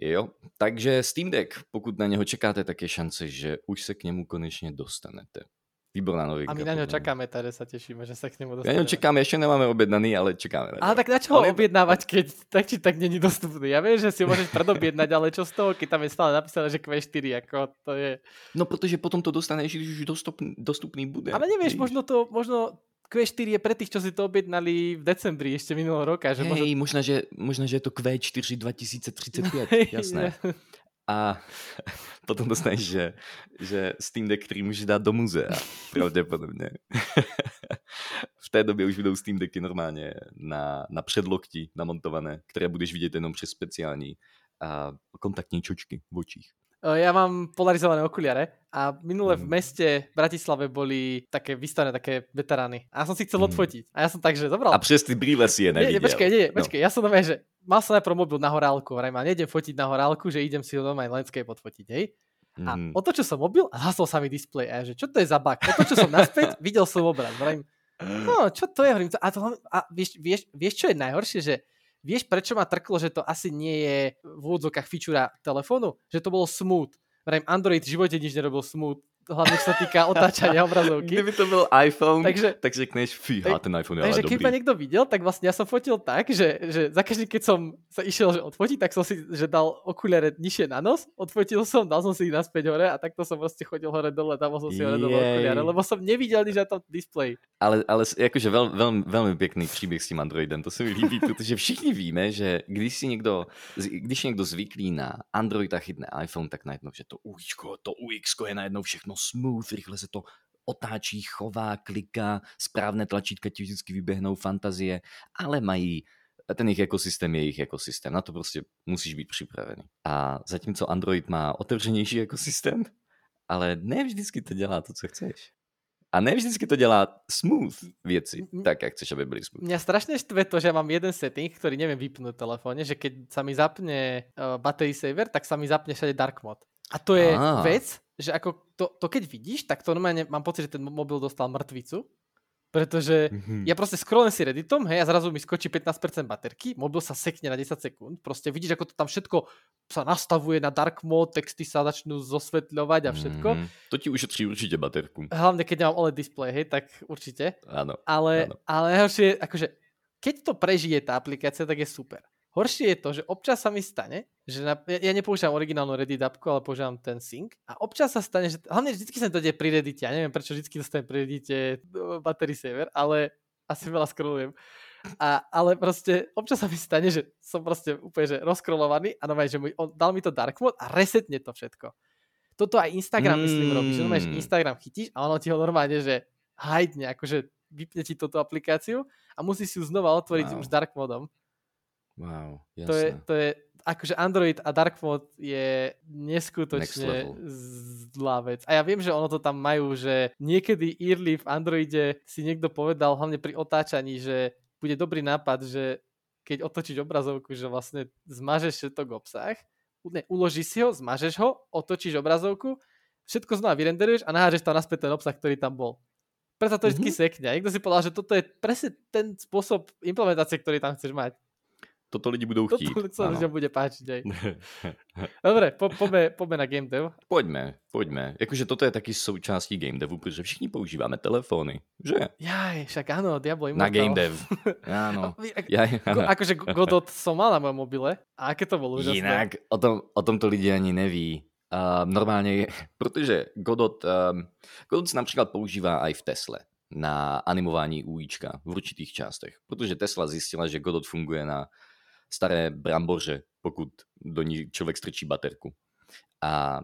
Jo, takže Steam Deck, pokud na něho čekáte, tak je šance, že už se k němu konečně dostanete. Výborná novinka. A my na něho čekáme, tady se těšíme, že se k němu dostaneme. Na něho čekáme, ještě nemáme objednaný, ale čekáme. Ale tak na čo ho ale... objednávať, keď tak či tak není dostupný? Já vím, že si můžeš predobjednať, ale čo z toho, keď tam je stále napísané, že Q4, jako to je... No, protože potom to dostaneš, když už dostupný, dostupný bude. Ale nevíš, možno to, možno Q4 je pre tých, čo si to objednali v decembri ešte minulého roka. Že Hej, možno... možno, že, možno, že je to Q4 2035, jasné. A potom dostaneš, že, že Steam Deck, který můžeš dát do muzea, pravděpodobně. v té době už budou Steam Decky normálně na, na předlokti namontované, které budeš vidět jenom přes speciální a kontaktní čočky v očích. Eh, ja mám polarizované okuliare a minule v mhm. meste v Bratislave boli také vystavené také veterány. A ja som si chcel mm. odfotiť. A ja som tak, že zobral. A přes ty brýle si je nevidel. Nie, nie, počkej, nie, no. počkej, ja som doma, že mal som najprv mobil na horálku, vrajme, a nejdem fotiť na horálku, že idem si ho doma aj landscape odfotiť, hej. A mm. otočil som mobil a zasol sa mi displej. A ja, že čo to je za bug? Otočil som naspäť, videl som obraz. Vrajme, no, čo to je? a, to, a vieš, vieš, vieš, čo je najhoršie, že Vieš, prečo ma trklo, že to asi nie je v úvodzokách feature telefónu? Že to bolo smooth. Vrajím, Android v živote nič nerobil smooth hlavne čo sa týka otáčania obrazovky. Kdyby to byl iPhone, takže, tak řekneš, fíha, ten iPhone je Takže keď ma niekto videl, tak vlastne ja som fotil tak, že, že za každý, keď som sa išiel že odfotiť, tak som si že dal okuliare nižšie na nos, odfotil som, dal som si ich naspäť hore a takto som proste chodil hore dole, dával som si hore dole okuliare, lebo som nevidel nič na tom display. Ale, ale jakože veľ, veľ, veľmi pěkný příběh s tím Androidem, to se mi líbí, protože všichni víme, že když si někdo, když někdo zvyklý na Android a chytne iPhone, tak najednou, že to UX, to UX je najednou všechno smooth, rychle se to otáčí, chová, kliká, správné tlačítka ti vždycky vyběhnou fantazie, ale mají ten ich ekosystém je ich ekosystém. Na to prostě musíš být připravený. A zatímco Android má otevřenější ekosystém, ale ne vždycky to dělá to, co chceš. A ne vždycky to dělá smooth věci, tak jak chceš, aby byly smooth. Mňa strašne štve to, že mám jeden setting, ktorý neviem vypnúť v telefóne, že keď sa mi zapne uh, battery saver, tak sa mi zapne všade dark mode. A to je ah. vec, že ako to, to keď vidíš, tak to normálne mám pocit, že ten mobil dostal mŕtvicu, pretože mm-hmm. ja proste scrollujem si Redditom, hej, a zrazu mi skočí 15% baterky, mobil sa sekne na 10 sekúnd, proste vidíš, ako to tam všetko sa nastavuje na dark mode, texty sa začnú zosvetľovať a všetko. Mm-hmm. To ti ušetří určite baterku. Hlavne, keď nemám OLED display, hej, tak určite. Áno. Ale, áno. ale akože, keď to prežije tá aplikácia, tak je super. Horšie je to, že občas sa mi stane, že na, ja, ja nepoužívam originálnu Reddit appku, ale používam ten sync a občas sa stane, že hlavne vždycky sa to deje pri Reddite, ja neviem prečo vždycky dostanem pri Reddite no, battery saver, ale asi veľa scrollujem. A, ale proste občas sa mi stane, že som proste úplne že rozkrolovaný a normálne, že mi, on dal mi to dark mode a resetne to všetko. Toto aj Instagram mm. myslím robí, že normálne, že Instagram chytíš a ono ti ho normálne, že hajdne, akože vypne ti túto aplikáciu a musí si ju znova otvoriť wow. už dark modom. Wow, jasné. To je, to je, akože Android a Dark Mode je neskutočne zlá vec. A ja viem, že ono to tam majú, že niekedy early v Androide si niekto povedal, hlavne pri otáčaní, že bude dobrý nápad, že keď otočíš obrazovku, že vlastne zmažeš všetok obsah, ne, uložíš si ho, zmažeš ho, otočíš obrazovku, všetko znova vyrenderuješ a nahážeš tam naspäť ten obsah, ktorý tam bol. Preto to vždy mm-hmm. sekne. Niekto si povedal, že toto je presne ten spôsob implementácie, ktorý tam chceš mať. Toto lidi budou chtít. Toto sa ľuďom bude páčiť aj. Dobre, po, poďme, poďme na game dev. Pojďme, pojďme. Jakože toto je taky součástí game devu, protože všichni používáme telefony, že? Jaj, však áno, Diablo Immortal. Na game dev. Áno. Jaj, áno. Akože Godot som mal na mojom mobile. A aké to bolo úžasné? Jinak, o tom, o tom to lidi ani neví. Uh, normálně, protože Godot, um, Godot se například používá i v Tesle na animování UIčka v určitých částech, protože Tesla zjistila, že Godot funguje na staré bramboře, pokud do ní člověk strčí baterku. A,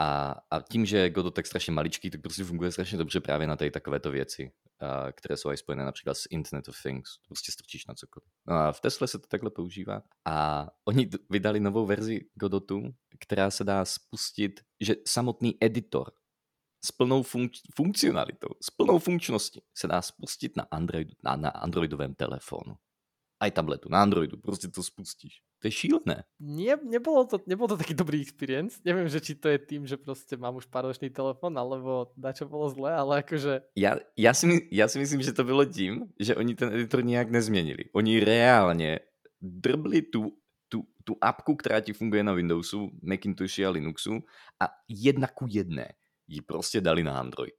a, a tím, že je tak strašně maličký, tak prostě funguje strašně dobře právě na tady takovéto věci, a, které jsou aj spojené například s Internet of Things. Prostě strčíš na cokoliv. No a v Tesle se to takhle používá. A oni vydali novou verzi Godotu, která se dá spustit, že samotný editor s plnou funk- funkcionalitou, s plnou funkčností se dá spustit na, Androidu, na, na Androidovém telefonu aj tabletu, na Androidu, prostě to spustíš. To je šílené. Nie, nebolo, to, nebol to taký dobrý experience. Neviem, že či to je tým, že prostě mám už ročný telefon, alebo čo bolo zlé, ale akože... Já, já, si, já si myslím, že to bylo tím, že oni ten editor nějak nezměnili. Oni reálně drbli tu, tu, tu apku, která ti funguje na Windowsu, Macintoshi a Linuxu a jedna ku jedné ji prostě dali na Android.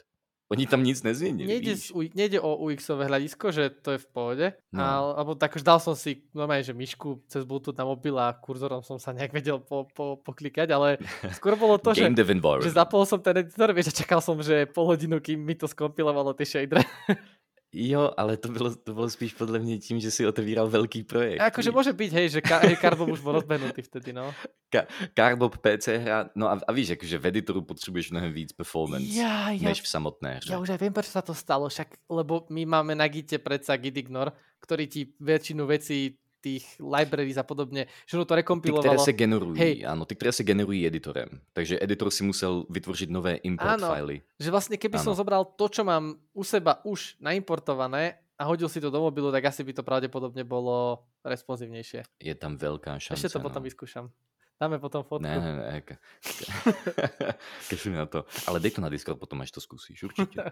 Oni tam nic nezměnili. Nejde, nejde o UX-ové hľadisko, že to je v pohode, no. ale, alebo tak už dal som si normálne, že myšku cez Bluetooth na mobil a kurzorom som sa nejak vedel po, po, poklikať, ale skôr bolo to, že, že zapol som ten editor, vieš, a čakal som, že pol hodinu, kým mi to skompilovalo tie shadery. Jo, ale to bylo, to bylo spíš podle mě tím, že si otevíral velký projekt. Akože může být, hej, že, ka, že Cardbob už byl rozbehnutý vtedy, no. Ka, PC hra, no a, a víš, jakože v editoru potřebuješ mnohem víc performance, ja, ja, než v samotné hře. Ja už aj viem, prečo sa to stalo, však, lebo my máme na Gite predsa Git Ignore, ktorý ti väčšinu vecí tých libraries a podobně, že to rekompilovalo. Ty, které se generují, Hej. ano, ty, které se generují editorem. Takže editor si musel vytvořit nové import ano, fily. že vlastně keby ano. som zobral to, čo mám u seba už naimportované a hodil si to do mobilu, tak asi by to pravděpodobně bylo responsivnější. Je tam velká šance. Ještě to no. potom vyskúšam. Dáme potom fotku. Ne, ne, ne. Kašli na to. Ale dej to na Discord potom, až to zkusíš, určitě.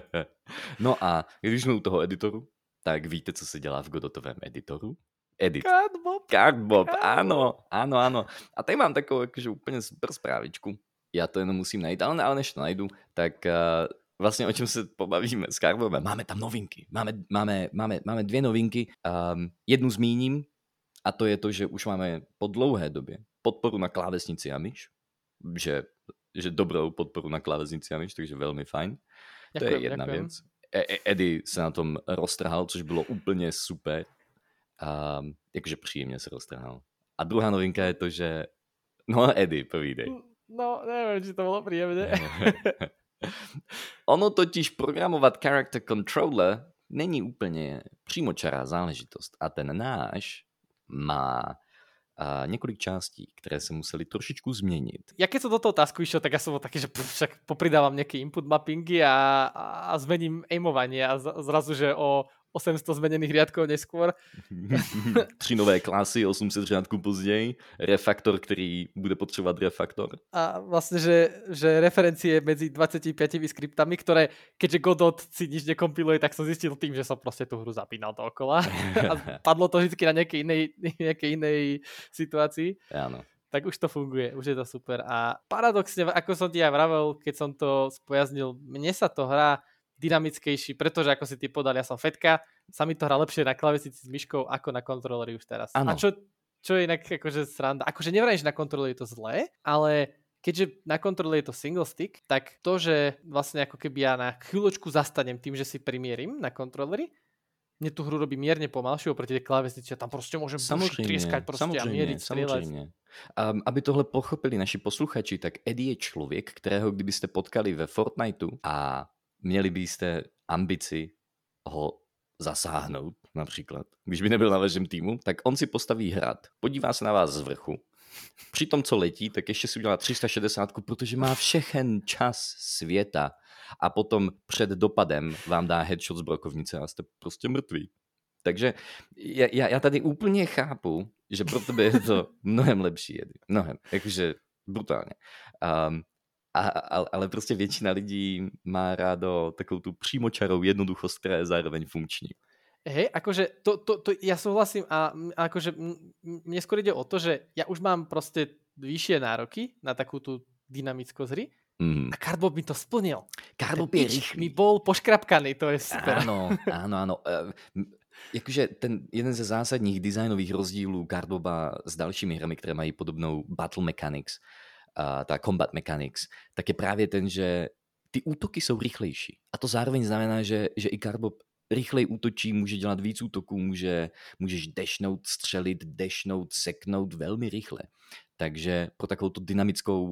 no a když jsme u toho editoru, tak víte, co se dělá v Godotovém editoru? Edit. Cardbob. Cardbob, ano, ano, ano. A tady mám takovou jakože úplně super zprávičku. Já to jenom musím najít, ale, ale než to najdu, tak uh, vlastně o čem se pobavíme s Cardbobem. Máme tam novinky. Máme, máme, máme, máme dvě novinky. Um, jednu zmíním a to je to, že už máme po dlouhé době podporu na klávesnici a myš. Že, že dobrou podporu na klávesnici a myš, takže velmi fajn. Ďakujem, to je jedna věc. E, e, Eddie se na tom roztrhal, což bylo úplně super. A jakože příjemně se roztrhal. A druhá novinka je to, že... No, Eddie, povídej. No, nevím, či to bylo příjemné. ono totiž programovat character controller není úplně přímočará záležitost a ten náš má a několik částí, které se museli trošičku změnit. Ja keď som do toho tasku išiel, tak som bol taký, že pff, však popridávam nejaké input mappingy a, a zmením aimovanie a zrazu, že o 800 zmenených riadkov neskôr. Tři nové klasy, 800 riadků později, refaktor, který bude potřebovat refaktor. A vlastně, že, že referencie medzi 25 skriptami, ktoré, keďže Godot si nič nekompiluje, tak som zistil tým, že som prostě tu hru zapínal dookola. A padlo to vždy na nejakej inej, nejakej inej situácii. Áno tak už to funguje, už je to super. A paradoxne, ako som ti aj vravel, keď som to spojaznil, mne sa to hrá dynamickejší, pretože ako si ty podal, ja som fetka, sa mi to hrá lepšie na klavesnici s myškou ako na kontroleri už teraz. Ano. A čo, čo je inak akože sranda, akože nevrajím, že na kontroleri je to zlé, ale keďže na kontrole je to single stick, tak to, že vlastne ako keby ja na chvíľočku zastanem tým, že si primierim na kontroleri, mne tu hru robí mierne pomalšiu oproti tej klávesnici a tam prostě môžem samozřejmě, trieskať prostě samozřejmě, a mieriť, samozřejmě. Um, aby tohle pochopili naši posluchači, tak Eddie je člověk, kterého kdybyste potkali ve Fortniteu a měli byste ambici ho zasáhnout například. Když by nebyl na vašem týmu, tak on si postaví hrad, podívá se na vás z vrchu. Při tom, co letí, tak ještě si udělá 360, protože má všechen čas světa a potom před dopadem vám dá headshot z brokovnice a jste prostě mrtví. Takže já, já tady úplně chápu, že pro tebe je to mnohem lepší jedy. Mnohem. Jakože brutálně. Um, a, a, ale prostě většina lidí má rádo takovou tu přímočarou jednoduchost, která je zároveň funkční. Hej, akože to, to, to ja súhlasím a akože mne skôr ide o to, že ja už mám prostě vyššie nároky na takú tú dynamickosť hry mm. a Cardbob mi to splnil. Cardbob je rýchly. mi bol poškrapkaný, to je super. Áno, áno, áno. Jakože ten jeden ze zásadních designových rozdílů Cardoba s dalšími hrami, které mají podobnou battle mechanics, uh, ta combat mechanics, tak je právě ten, že ty útoky jsou rychlejší. A to zároveň znamená, že, že i Carbob rychleji útočí, může dělat víc útoků, může, můžeš dešnout, střelit, dešnout, seknout velmi rychle. Takže pro takovou tu dynamickou,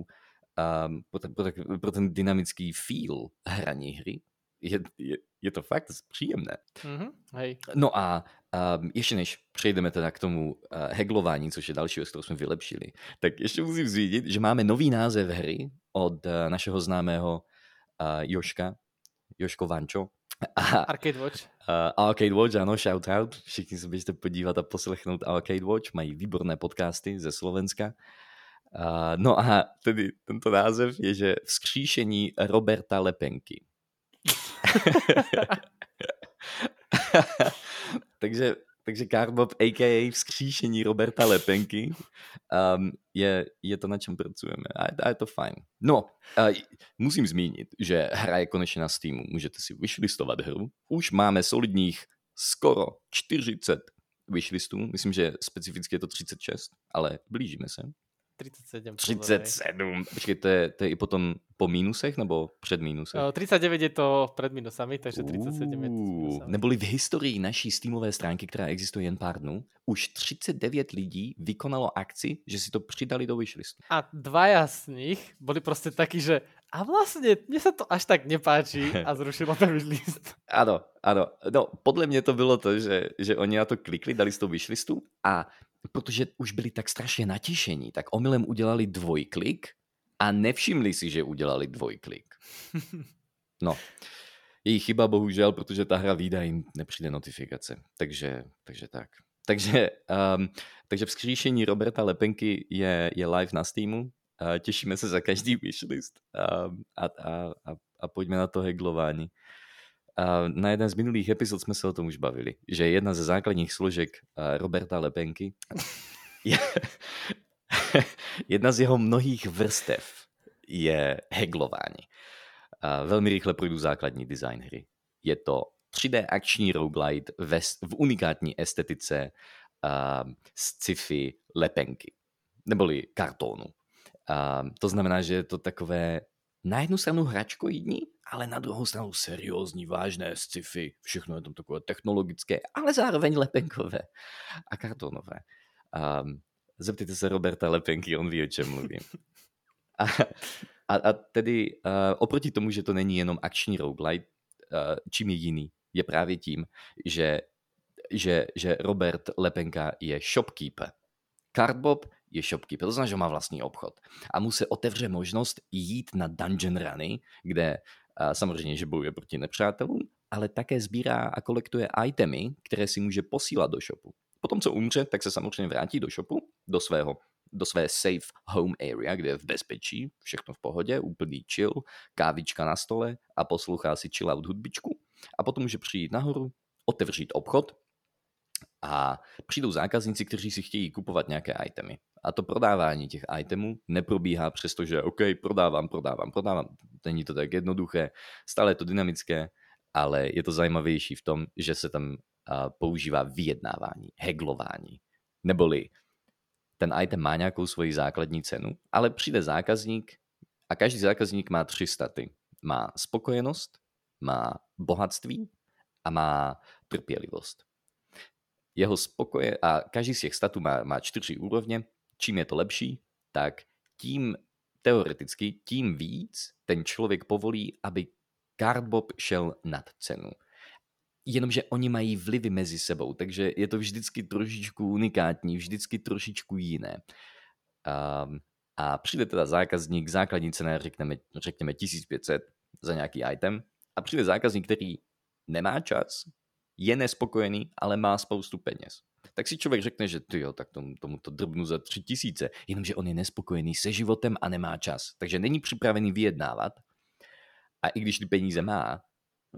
um, pro, pro, pro ten dynamický feel hraní hry je, je, je to fakt příjemné. Mm-hmm, hej. No a um, ještě než přejdeme teda k tomu uh, heglování, což je další věc, kterou jsme vylepšili, tak ještě musím zvídět, že máme nový název hry od uh, našeho známého uh, Joška, Joško Vančo. A, Arcade Watch. Uh, Arcade Watch, ano, shout out. Všichni se běžte podívat a poslechnout Arcade Watch. Mají výborné podcasty ze Slovenska. Uh, no a tedy tento název je, že vzkříšení Roberta Lepenky. takže, takže Carbob, a.k.a. vzkříšení Roberta Lepenky, um, je, je to, na čem pracujeme. A, a je to fajn. No, uh, musím zmínit, že hra je konečně na Steamu. Můžete si vyšlistovat hru. Už máme solidních skoro 40 wishlistů. Myslím, že specificky je to 36, ale blížíme se. 37. 37. Počkej, to je, to je i potom po mínusech nebo před mínusem? 39 je to před minusami, takže 37 je to Neboli v historii naší Steamové stránky, která existuje jen pár dnů, už 39 lidí vykonalo akci, že si to přidali do wishlistu. A dvaja z nich boli prostě taky, že a vlastně mně se to až tak nepáčí a zrušilo ten wishlist. ano, ano. No, podle mě to bylo to, že, že oni na to klikli, dali z toho wishlistu a protože už byli tak strašně natěšení, tak omylem udělali dvojklik a nevšimli si, že udělali dvojklik. No, její chyba bohužel, protože ta hra výdá jim nepřijde notifikace. Takže, takže tak. Takže, um, takže vzkříšení Roberta Lepenky je, je live na Steamu. Uh, těšíme se za každý wishlist um, a, a, a, a pojďme na to heglování. A na jeden z minulých epizod jsme se o tom už bavili, že jedna ze základních složek Roberta Lepenky je, jedna z jeho mnohých vrstev je heglování. A velmi rychle projdu základní design hry. Je to 3D akční roguelite v unikátní estetice uh, sci-fi lepenky, neboli kartónu. Uh, to znamená, že je to takové na jednu stranu hračkoidní, ale na druhou stranu seriózní, vážné sci-fi. Všechno je tam takové technologické, ale zároveň lepenkové a kartonové. Um, zeptejte se Roberta Lepenky, on ví, o čem mluvím. A, a, a tedy uh, oproti tomu, že to není jenom akční roguelite, uh, čím je jiný? je právě tím, že, že, že Robert Lepenka je shopkeeper. Cardbob je shopkeeper, to znamená, že má vlastní obchod. A mu se otevře možnost jít na dungeon runy, kde samozřejmě, že bojuje proti nepřátelům, ale také sbírá a kolektuje itemy, které si může posílat do shopu. Potom, co umře, tak se samozřejmě vrátí do shopu, do svého do své safe home area, kde je v bezpečí, všechno v pohodě, úplný chill, kávička na stole a poslouchá si chill out hudbičku. A potom může přijít nahoru, otevřít obchod a přijdou zákazníci, kteří si chtějí kupovat nějaké itemy. A to prodávání těch itemů neprobíhá přesto, že OK, prodávám, prodávám, prodávám. Není to tak jednoduché, stále je to dynamické, ale je to zajímavější v tom, že se tam používá vyjednávání, heglování. Neboli ten item má nějakou svoji základní cenu, ale přijde zákazník a každý zákazník má tři staty. Má spokojenost, má bohatství a má trpělivost. Jeho spokoje a každý z těch statů má, má čtyři úrovně. Čím je to lepší, tak tím teoreticky, tím víc ten člověk povolí, aby Cardbob šel nad cenu jenomže oni mají vlivy mezi sebou, takže je to vždycky trošičku unikátní, vždycky trošičku jiné. Um, a přijde teda zákazník, základní cena řekneme, řekněme 1500 za nějaký item a přijde zákazník, který nemá čas, je nespokojený, ale má spoustu peněz. Tak si člověk řekne, že ty jo, tak tomu, tomu to drbnu za 3000, jenomže on je nespokojený se životem a nemá čas. Takže není připravený vyjednávat. A i když ty peníze má,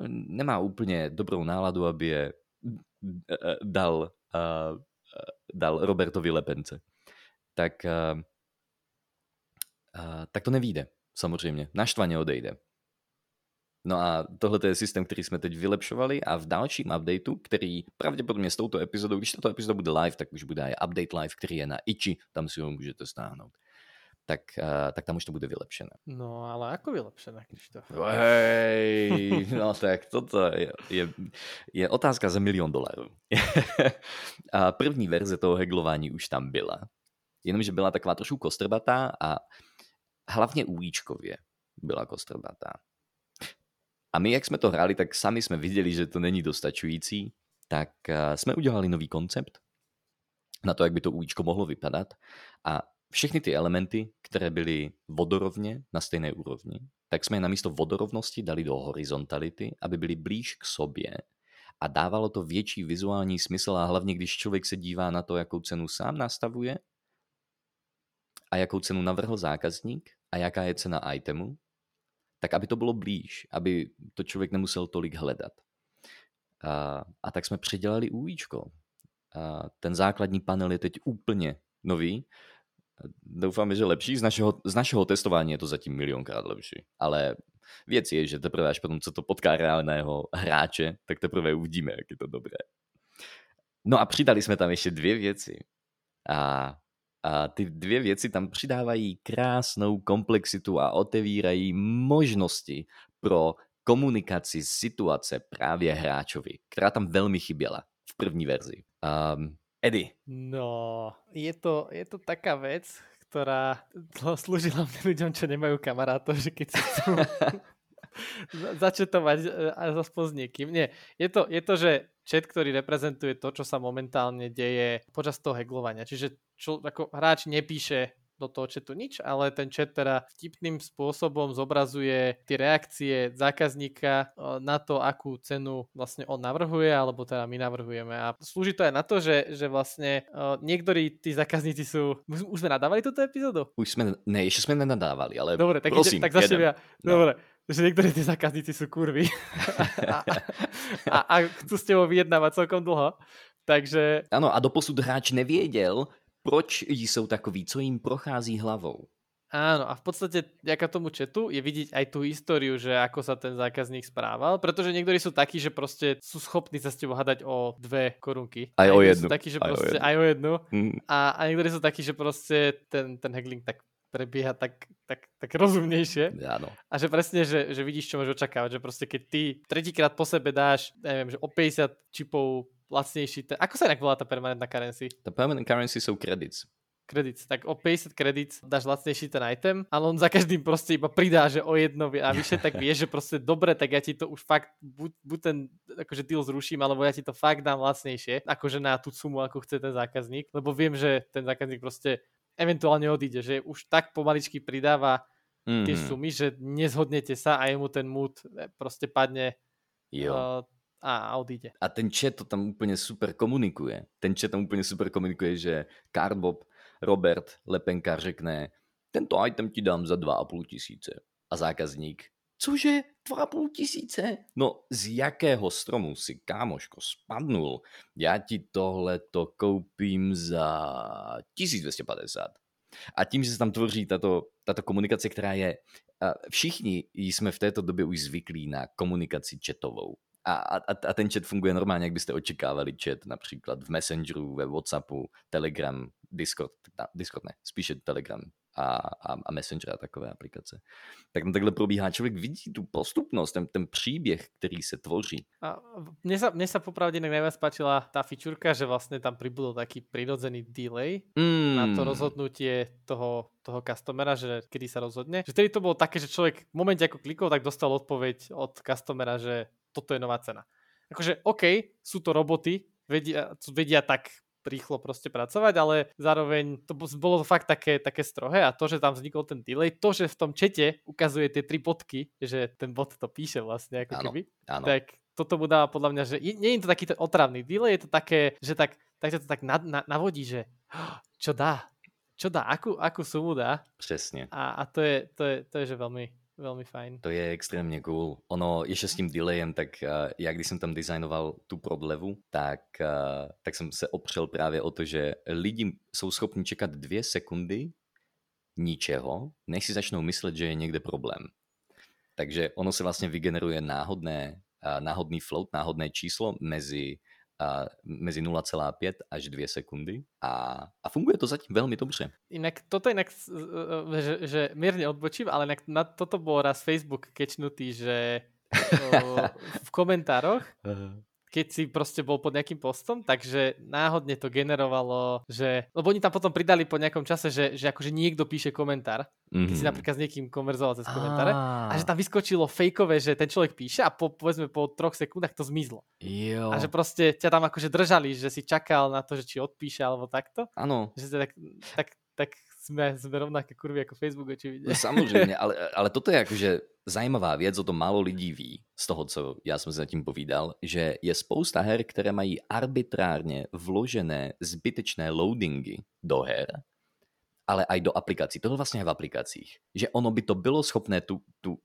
nemá úplně dobrou náladu, aby je dal, dal Robertovi Lepence. Tak, tak to nevíde, samozřejmě. Naštvaně odejde. No a tohle je systém, který jsme teď vylepšovali a v dalším updateu, který pravděpodobně s touto epizodou, když tato epizoda bude live, tak už bude i update live, který je na Ichi, tam si ho můžete stáhnout tak, uh, tak tam už to bude vylepšené. No, ale jako vylepšené, když to... Hej, no tak toto je, je, je otázka za milion dolarů. a první verze toho heglování už tam byla. Jenomže byla taková trošku kostrbatá a hlavně újíčkově byla kostrbatá. A my, jak jsme to hráli, tak sami jsme viděli, že to není dostačující, tak uh, jsme udělali nový koncept na to, jak by to újíčko mohlo vypadat. A všechny ty elementy, které byly vodorovně na stejné úrovni, tak jsme je namísto vodorovnosti dali do horizontality, aby byly blíž k sobě. A dávalo to větší vizuální smysl a hlavně, když člověk se dívá na to, jakou cenu sám nastavuje a jakou cenu navrhl zákazník a jaká je cena itemu, tak aby to bylo blíž, aby to člověk nemusel tolik hledat. A, a tak jsme předělali UIčko. A ten základní panel je teď úplně nový Doufám, že lepší. Z našeho, z našeho testování je to zatím milionkrát lepší. Ale věc je, že teprve až potom, co to potká reálného hráče, tak teprve uvidíme, jak je to dobré. No a přidali jsme tam ještě dvě věci. A, a ty dvě věci tam přidávají krásnou komplexitu a otevírají možnosti pro komunikaci situace právě hráčovi, která tam velmi chyběla v první verzi. Um, Edy. No, je to, je to taká vec, ktorá slúžila ľuďom, čo nemajú kamarátov, že keď si chcú začetovať e, a zaspoň s niekým. Nie, je to, je to, že chat, ktorý reprezentuje to, čo sa momentálne deje počas toho heglovania. Čiže čo, ako hráč nepíše do toho chatu nič, ale ten chat teda vtipným spôsobom zobrazuje tie reakcie zákazníka e, na to, akú cenu vlastne on navrhuje, alebo teda my navrhujeme. A slúži to aj na to, že, že vlastne e, niektorí tí zákazníci sú... Už sme nadávali túto epizódu? Už sme, ne, ešte sme nenadávali, ale Dobre, tak, prosím, ide, tak začnem ja. No. Dobre, že niektorí tí zákazníci sú kurvy a, a, a chcú s tebou vyjednávať celkom dlho. Takže... Ano, a doposud hráč nevěděl, proč jsou takový, co jim prochází hlavou. Áno, a v podstate vďaka tomu chatu je vidieť aj tú históriu, že ako sa ten zákazník správal, pretože niektorí sú takí, že proste sú schopní sa s tebou hadať o dve korunky. Aj o jednu. Sú takí, že aj proste, o jednu. Aj o jednu. Mm. A, a niektorí sú takí, že proste ten, ten haggling tak prebieha tak, tak, tak rozumnejšie. Áno. A že presne, že, že vidíš, čo môžeš očakávať. Že proste keď ty tretíkrát po sebe dáš, neviem, že o 50 čipov lacnejší. Ten, ako sa inak volá tá permanentná currency? Tá permanent currency sú credits. credits, tak o 50 credits dáš lacnejší ten item, ale on za každým proste iba pridá, že o jedno a vyše, tak vieš, že proste dobre, tak ja ti to už fakt, buď, buď ten akože deal zruším, alebo ja ti to fakt dám lacnejšie, akože na tú sumu, ako chce ten zákazník, lebo viem, že ten zákazník proste eventuálne odíde, že už tak pomaličky pridáva mm-hmm. tie mhm. sumy, že nezhodnete sa a jemu ten mood eh, proste padne jo. Uh, a odíde. A ten chat to tam úplně super komunikuje. Ten chat tam úplně super komunikuje, že Cardbob Robert Lepenkár řekne, tento item ti dám za 2,5 tisíce. A zákazník, cože, 2,5 tisíce? No z jakého stromu si kámoško spadnul? Já ti tohle to koupím za 1250. A tím, že se tam tvoří tato, tato komunikace, která je, všichni jsme v této době už zvyklí na komunikaci chatovou. A, a, a ten chat funguje normálně, jak byste očekávali chat například v Messengeru, ve Whatsappu, Telegram, Discord, Discord ne, spíše Telegram a, a, a Messenger a takové aplikace. Tak tam takhle probíhá, člověk vidí tu postupnost, ten, ten příběh, který se tvoří. A mne sa, mne sa popravde najviac páčila tá fičurka, že vlastne tam pribudol taký prirodzený delay mm. na to rozhodnutie toho, toho customera, že kedy sa rozhodne. Že tedy to bolo také, že človek v momente ako klikol, tak dostal odpoveď od customera, že toto je nová cena. Akože OK, sú to roboty, vedia, vedia tak rýchlo proste pracovať, ale zároveň to bolo fakt také, také strohé a to, že tam vznikol ten delay, to, že v tom čete ukazuje tie tri bodky, že ten bot to píše vlastne ako áno, keby, áno. tak toto mu dáva podľa mňa, že nie je to taký ten otravný delay, je to také, že tak, tak to tak na, na, navodí, že čo dá, čo dá, akú, akú sumu dá. Přesně. A, a to, je, to, je, to je, že veľmi, velmi fajn. To je extrémně cool. Ono ještě s tím delayem, tak uh, já když jsem tam designoval tu prodlevu, tak, uh, tak jsem se opřel právě o to, že lidi jsou schopni čekat dvě sekundy ničeho, než si začnou myslet, že je někde problém. Takže ono se vlastně vygeneruje náhodné, uh, náhodný float, náhodné číslo mezi a mezi 0,5 až 2 sekundy a, a funguje to zatím velmi dobře. Inak toto inak, že, že mierne odbočím, ale inak na toto bol raz Facebook kečnutý, že v komentároch keď si proste bol pod nejakým postom, takže náhodne to generovalo, že... Lebo oni tam potom pridali po nejakom čase, že, že akože niekto píše komentár, mm-hmm. keď si mhm. napríklad s niekým konverzoval cez komentáre a že tam vyskočilo fejkové, že ten človek píše a po, povedzme po troch sekundách to zmizlo. Jo. A že proste ťa tam akože držali, že si čakal na to, že či odpíše alebo takto. Áno. Že tak, tak, tak jsme, jsme rovnaké kurvy jako Facebook, očividně. No, samozřejmě, ale, ale toto je jakože zajímavá věc, o tom málo lidí ví, z toho, co já jsem se zatím povídal, že je spousta her, které mají arbitrárně vložené zbytečné loadingy do her, ale aj do aplikací. Tohle vlastně je v aplikacích. Že ono by to bylo schopné tu, tu,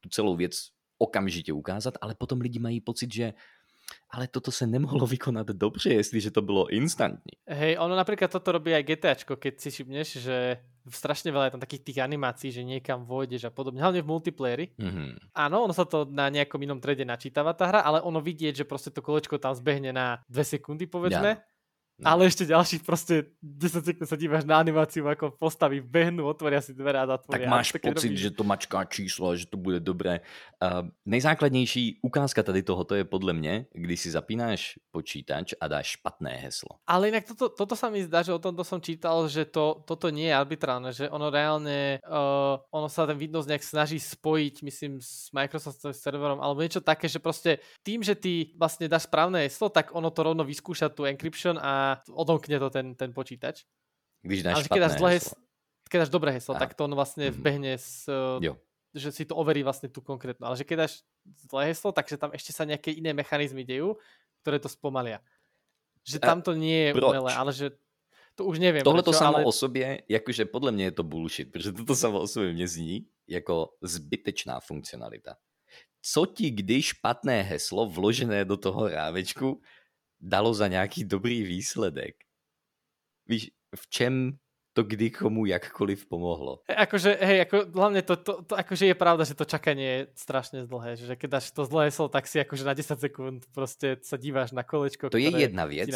tu celou věc okamžitě ukázat, ale potom lidi mají pocit, že ale toto se nemohlo vykonat dobře, jestliže to bylo instantní. Hej, ono napríklad toto robí aj GTAčko, keď si všimneš, že strašne veľa je tam takých tých animácií, že niekam vôjdeš a podobne, hlavne v multiplayeri. Mm-hmm. Áno, ono sa to na nejakom inom trede načítava tá hra, ale ono vidieť, že proste to kolečko tam zbehne na dve sekundy, povedzme. Ja No. Ale ešte ďalších proste 10 sekúnd sa díváš na animáciu, ako postavy behnú, otvoria si dvere a zatvoria. Tak máš pocit, robíš... že to mačká číslo, že to bude dobré. Uh, nejzákladnější ukázka tady tohoto je podle mě, když si zapínáš počítač a dáš špatné heslo. Ale inak toto, toto sa mi zdá, že o tomto som čítal, že to, toto nie je arbitrálne, že ono reálne, uh, ono sa ten Windows nejak snaží spojiť, myslím, s Microsoftovým serverom, alebo niečo také, že proste tým, že ty vlastne dáš správne heslo, tak ono to rovno vyskúša tu encryption a odomkne to ten, ten počítač. Když dáš Ale keď dáš, zlé heslo. keď dáš dobré heslo, a. tak to on vlastne mm-hmm. vbehne s, jo. že si to overí vlastne tú konkrétnu. Ale že keď dáš zlé heslo, takže tam ešte sa nejaké iné mechanizmy dejú, ktoré to spomalia. Že tam to nie je Proč? umelé, ale že to už nevím. Tohle to samo ale... o sobě, jakože podle mě je to bullshit, protože toto samo o sobě mě zní jako zbytečná funkcionalita. Co ti, když špatné heslo vložené do toho rávečku dalo za nějaký dobrý výsledek. Víš, v čem to kdy komu jakkoliv pomohlo. Akože, hej, ako, hlavne to, to, to, akože je pravda, že to čakanie je strašne dlhé, že keď dáš to zlé heslo, tak si akože na 10 sekúnd prostě sa díváš na kolečko, To je jedna věc,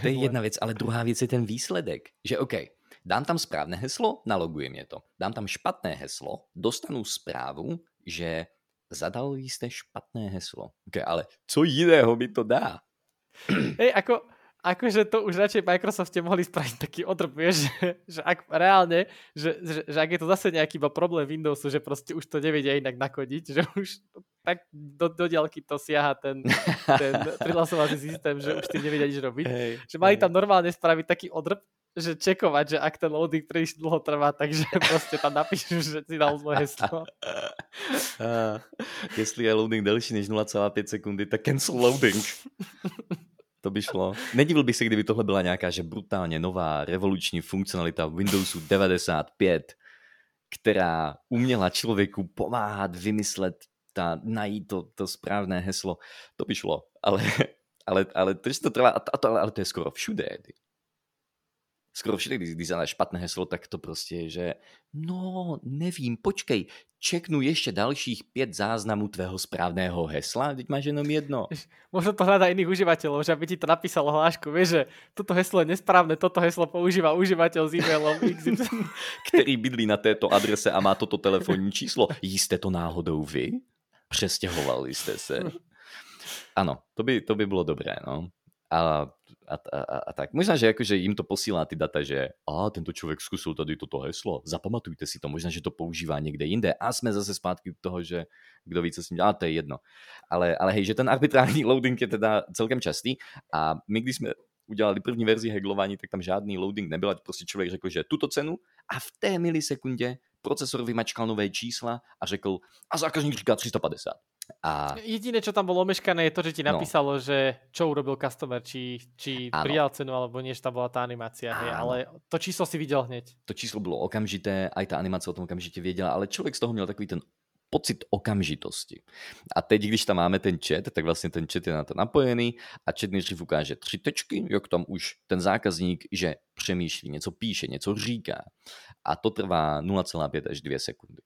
to je jedna věc, ale druhá věc je ten výsledek, že OK, dám tam správné heslo, nalogujem je to. Dám tam špatné heslo, dostanu zprávu, že zadal jste špatné heslo. Okay, ale co jiného mi to dá? Hej, ako, akože to už radšej Microsofte mohli spraviť taký odrb, vieš, že, že ak reálne, že, že, že ak je to zase nejaký iba problém Windowsu, že proste už to nevedia inak nakodiť, že už tak do, do diaľky to siaha ten, ten prihlasovací systém, že už tým nevedia nič robiť. Hey, že mali hey. tam normálne spraviť taký odrb, že čekovať, že ak ten loading príliš dlho trvá, takže proste tam napíšu, že si dal zlé heslo. A, jestli je loading delší než 0,5 sekundy, tak cancel loading. To by šlo. Nedivil bych se, kdyby tohle byla nějaká že brutálně nová revoluční funkcionalita Windowsu 95, která uměla člověku pomáhat vymyslet, ta, najít to, to správné heslo. To by šlo. Ale, ale, ale to, to trvá, a to, ale to je skoro všude skoro všude, když, když zadáš špatné heslo, tak to prostě je, že no, nevím, počkej, čeknu ještě dalších pět záznamů tvého správného hesla, teď máš jenom jedno. Možno to hľadá iných užívateľov, že aby ti to napísalo hlášku, vieš, že toto heslo je nesprávne, toto heslo používa užívateľ s e-mailom Který bydlí na této adrese a má toto telefonní číslo. Jste to náhodou vy? Přestěhovali jste se? Ano, to by, to by bylo dobré, no a, a, a, a tak. Možná, že akože im to posílá ty data, že a tento člověk zkusil tady toto heslo, zapamatujte si to, možná, že to používá někde jinde a jsme zase zpátky u toho, že kdo ví, co s ním dělá, to je jedno. Ale, ale hej, že ten arbitrární loading je teda celkem častý a my, když jsme udělali první verzi heglování, tak tam žádný loading nebyl, ať prostě člověk řekl, že tuto cenu a v té milisekundě procesor vymačkal nové čísla a řekl, a zákazník říká 350. A... Jediné, čo tam bolo omeškané, je to, že ti no. napísalo, no. že čo urobil customer, či, či prijal cenu, alebo nie, že tam bola tá animácia. Hej, ale to číslo si videl hneď. To číslo bylo okamžité, aj ta animace o tom okamžitě věděla, ale člověk z toho měl takový ten pocit okamžitosti. A teď, když tam máme ten chat, tak vlastně ten chat je na to napojený a chat nejdřív ukáže tři tečky, jak tam už ten zákazník, že přemýšlí, něco píše, něco říká. A to trvá 0,5 až 2 sekundy.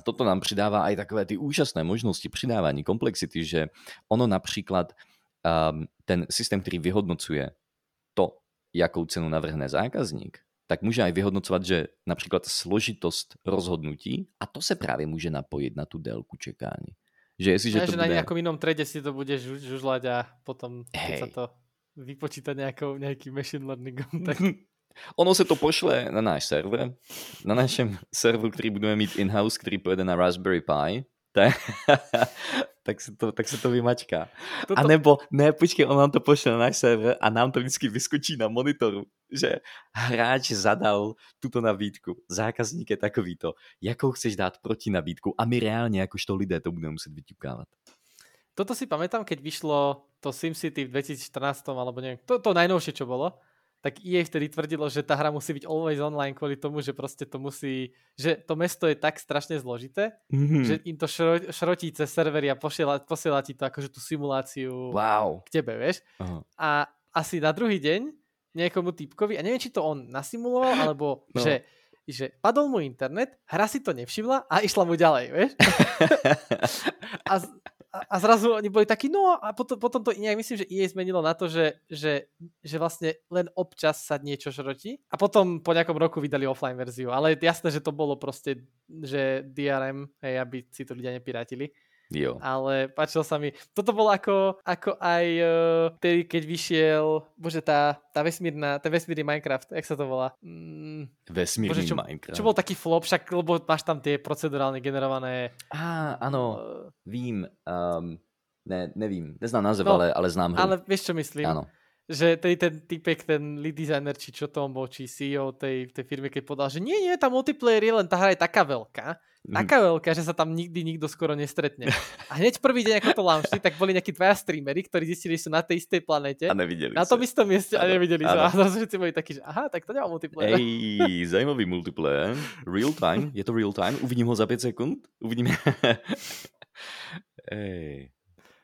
A toto nám přidává aj takové ty úžasné možnosti přidávání komplexity, že ono například um, ten systém, který vyhodnocuje to, jakou cenu navrhne zákazník, tak může aj vyhodnocovat, že například složitost rozhodnutí, a to se právě může napojit na tu délku čekání. Že, jestli, že, to že bude... na nějakom jinom trade si to bude žužlať a potom, keď sa to vypočíta nejakou, nejakým machine learningom, tak Ono se to pošle na náš server, na našem serveru, který budeme mít in-house, který pojede na Raspberry Pi, tak, tak, se to, tak se to vymačká. Toto... A nebo, ne, počkej, on nám to pošle na náš server a nám to vždycky vyskočí na monitoru, že hráč zadal tuto nabídku, zákazník je takovýto, jakou chceš dát proti nabídku a my reálně, jakožto lidé, to budeme muset vyťukávat. Toto si pamätám, keď vyšlo to SimCity v 2014, alebo neviem, to, to najnovšie, čo bolo, tak EA vtedy tvrdilo, že tá hra musí byť always online kvôli tomu, že proste to musí, že to mesto je tak strašne zložité, mm-hmm. že im to šro, šrotí cez servery a posiela, posiela ti to akože tú simuláciu wow. k tebe, vieš. Uh-huh. A asi na druhý deň nejakomu typkovi, a neviem, či to on nasimuloval, alebo no. že že padol mu internet, hra si to nevšimla a išla mu ďalej, vieš? a, a zrazu oni boli takí, no a potom, potom to nejak myslím, že EA zmenilo na to, že, že, že vlastne len občas sa niečo šrotí a potom po nejakom roku vydali offline verziu, ale jasné, že to bolo proste, že DRM, hej, aby si to ľudia nepirátili. Jo. Ale páčilo sa mi. Toto bolo ako, ako aj uh, tedy, keď vyšiel, bože, tá, tá vesmírna, ten vesmírny Minecraft, jak sa to volá? Mm, vesmírny bože, čo, Minecraft. Čo bol taký flop, však, lebo máš tam tie procedurálne generované... Á, áno, uh, vím. Um, ne, nevím, neznám název, no, ale, ale znám hru. Ale vieš, čo myslím? Áno že tej, ten typek, ten lead designer, či čo to on bol, či CEO tej, tej firmy, keď povedal, že nie, nie, tá multiplayer je len tá hra je taká veľká, mm. taká veľká, že sa tam nikdy nikto skoro nestretne. A hneď prvý deň, ako to launchli, tak boli nejakí dvaja streamery, ktorí zistili, že sú na tej istej planete. A nevideli Na tom istom mieste a nevideli sa. A zrazu všetci boli takí, že aha, tak to nemá multiplayer. Ej, zajímavý multiplayer. Real time, je to real time, uvidím ho za 5 sekund. Uvidíme. Ej.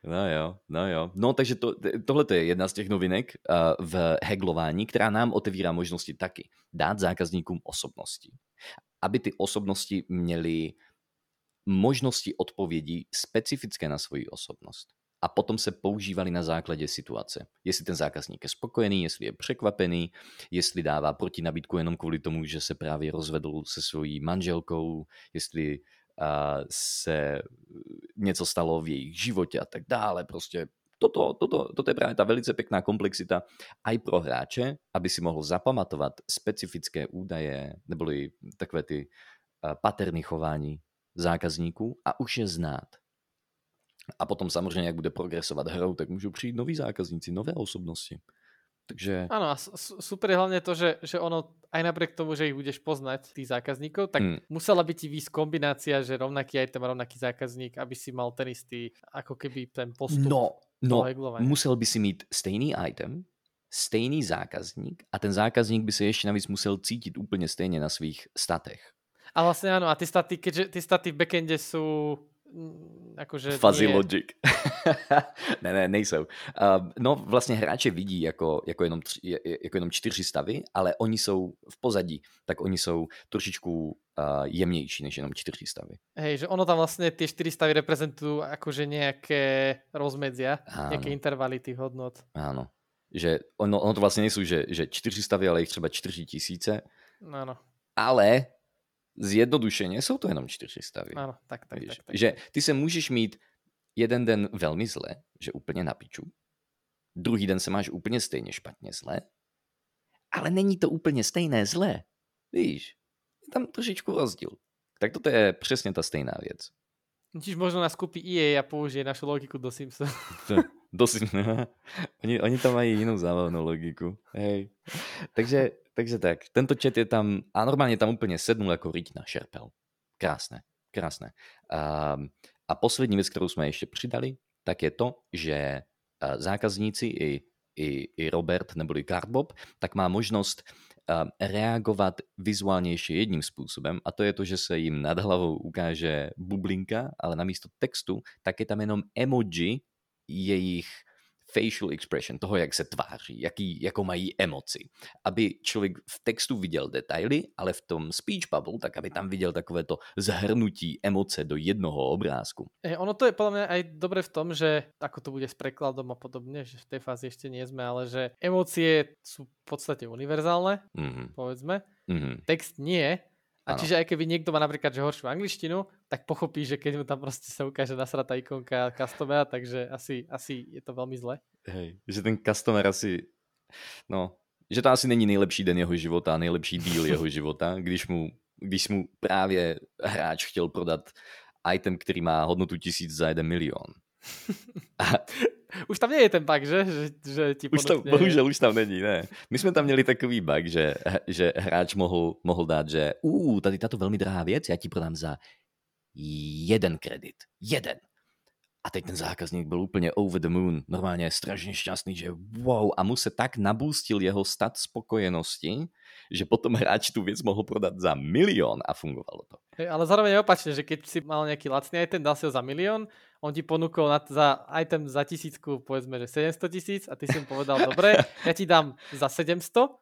No jo, no jo. No takže to, tohle je jedna z těch novinek uh, v heglování, která nám otevírá možnosti taky. Dát zákazníkům osobnosti. Aby ty osobnosti měly možnosti odpovědí specifické na svoji osobnost. A potom se používali na základě situace. Jestli ten zákazník je spokojený, jestli je překvapený, jestli dává proti nabídku jenom kvůli tomu, že se právě rozvedl se svojí manželkou, jestli se něco stalo v jejich životě a tak dále. Prostě toto, toto, toto je právě ta velice pěkná komplexita aj pro hráče, aby si mohl zapamatovat specifické údaje, neboli takové ty eh, paterny chování zákazníků a už je znát. A potom samozřejmě, jak bude progresovat hrou, tak můžou přijít noví zákazníci, nové osobnosti. Takže... Áno, a super je hlavne to, že, že ono aj napriek tomu, že ich budeš poznať, tých zákazníkov, tak hmm. musela by ti výsť kombinácia, že rovnaký item rovnaký zákazník, aby si mal ten istý, ako keby ten postup. No, no musel by si mít stejný item, stejný zákazník a ten zákazník by se ještě navíc musel cítit úplně stejně na svých statech. A vlastně ano, a ty staty, keďže ty staty v backende jsou akože Fuzzy nie... logic. ne, ne, nejsou. Uh, no vlastně hráče vidí jako, jako, jenom tři, jako jenom čtyři stavy, ale oni jsou v pozadí, tak oni jsou trošičku uh, jemnější než jenom čtyři stavy. Hej, že ono tam vlastně ty čtyři stavy reprezentují jakože nějaké rozmedzia, ano. nějaké intervaly těch hodnot. Ano. Že ono, ono to vlastně nejsou, že, že čtyři stavy, ale jich třeba čtyři tisíce. Ano. Ale zjednodušeně jsou to jenom čtyři stavy. Ano, tak, tak, Víš, tak, tak. Že ty se můžeš mít jeden den velmi zle, že úplně na piču, druhý den se máš úplně stejně špatně zle, ale není to úplně stejné zlé. Víš, je tam trošičku rozdíl. Tak toto je přesně ta stejná věc. Čiž možno nás kúpi EA a použije našu logiku do Simpsons. do Simpsons. oni, oni tam mají jinou zábavnou logiku. Hej. Takže takže tak, tento chat je tam a normálně tam úplně sednul jako riť na šerpel. Krásné, krásné. A, a poslední věc, kterou jsme ještě přidali, tak je to, že zákazníci i, i, i Robert neboli Cardbob, tak má možnost reagovat vizuálně ještě jedním způsobem a to je to, že se jim nad hlavou ukáže bublinka, ale namísto textu, tak je tam jenom emoji jejich facial expression, toho, jak se tváří, jaký, jakou mají emoci. Aby člověk v textu viděl detaily, ale v tom speech bubble, tak aby tam viděl takové to zhrnutí emoce do jednoho obrázku. E, ono to je podle mě aj dobré v tom, že ako to bude s prekladom a podobně, že v té fázi ještě nie sme, ale že emócie jsou v podstatě univerzálne, mm-hmm. povedzme. Mm-hmm. Text nie, a ano. čiže aj keby niekto má napríklad že horšiu angličtinu, tak pochopí, že keď mu tam prostě sa ukáže nasratá ikonka customera, takže asi, asi je to velmi zle. Hej, že ten customer asi, no, že to asi není nejlepší den jeho života, nejlepší díl jeho života, když mu, když mu právě hráč chtěl prodat item, který má hodnotu tisíc za jeden milion. A už tam je ten bug, že? že, že ti už tam, bohužel už tam není, ne. My jsme tam měli takový bug, že, že hráč mohl, mohl dát, že uh, tady tato velmi drahá věc, já ti prodám za jeden kredit. Jeden. A teď ten zákazník byl úplně over the moon, normálně strašně šťastný, že wow, a mu se tak nabůstil jeho stat spokojenosti, že potom hráč tu věc mohl prodat za milion a fungovalo to. Hey, ale zároveň je opačne, že keď si mal nejaký lacný item, dal si ho za milión, on ti ponúkol na, za item za tisícku, povedzme, že 700 tisíc a ty si mu povedal, dobre, ja ti dám za 700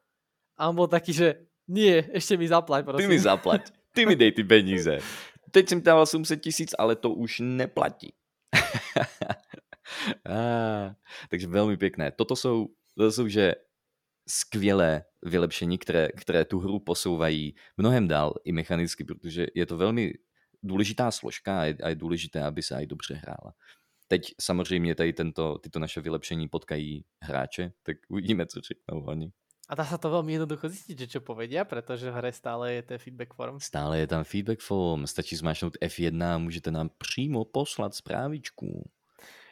a on bol taký, že nie, ešte mi zaplať, prosím. Ty mi zaplať, ty mi dej ty peníze. Teď jsem dával 700 tisíc, ale to už neplatí. ah, takže velmi pěkné. Toto jsou, to jsou že skvělé vylepšení, které, které tu hru posouvají mnohem dál i mechanicky, protože je to velmi důležitá složka a je, a je důležité, aby se aj dobře hrála. Teď samozřejmě tady tento, tyto naše vylepšení potkají hráče, tak uvidíme, co řeknou oni. A dá sa to veľmi jednoducho zistiť, že čo povedia, pretože v hre stále je ten feedback form. Stále je tam feedback form, stačí zmáčknout F1 a můžete nám přímo poslat zprávičku.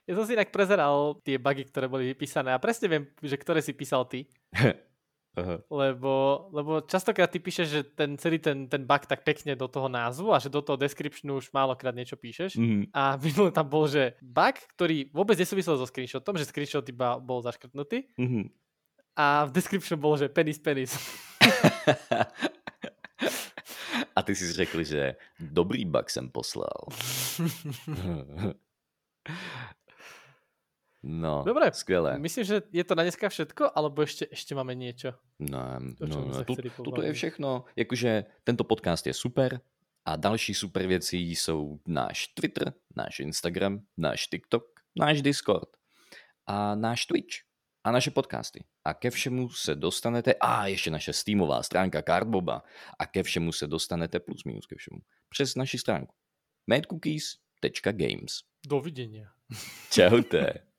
Ja som si inak prezeral tie bugy, ktoré boli vypísané a presne viem, že ktoré si písal ty. Aha. Lebo, lebo častokrát ty píšeš, že ten celý ten, ten bug tak pekne do toho názvu a že do toho descriptionu už málokrát niečo píšeš. Mm. A minulé tam bol, že bug, ktorý vôbec nesúvisel so screenshotom, že screenshot iba bol zaškrtnutý. Mm-hmm a v description bolo, že penis, penis. a ty si řekl, že dobrý bug jsem poslal. No, Dobre, skvělé. Myslím, že je to na dneska všetko, alebo ještě, ještě máme něco? No, to, no, no tu, tuto je všechno. Jakože tento podcast je super a další super věci jsou náš Twitter, náš Instagram, náš TikTok, náš Discord a náš Twitch a naše podcasty. A ke všemu se dostanete, a ještě naše Steamová stránka Cardboba, a ke všemu se dostanete plus minus ke všemu přes naši stránku madcookies.games. Dovidenia. Čaute.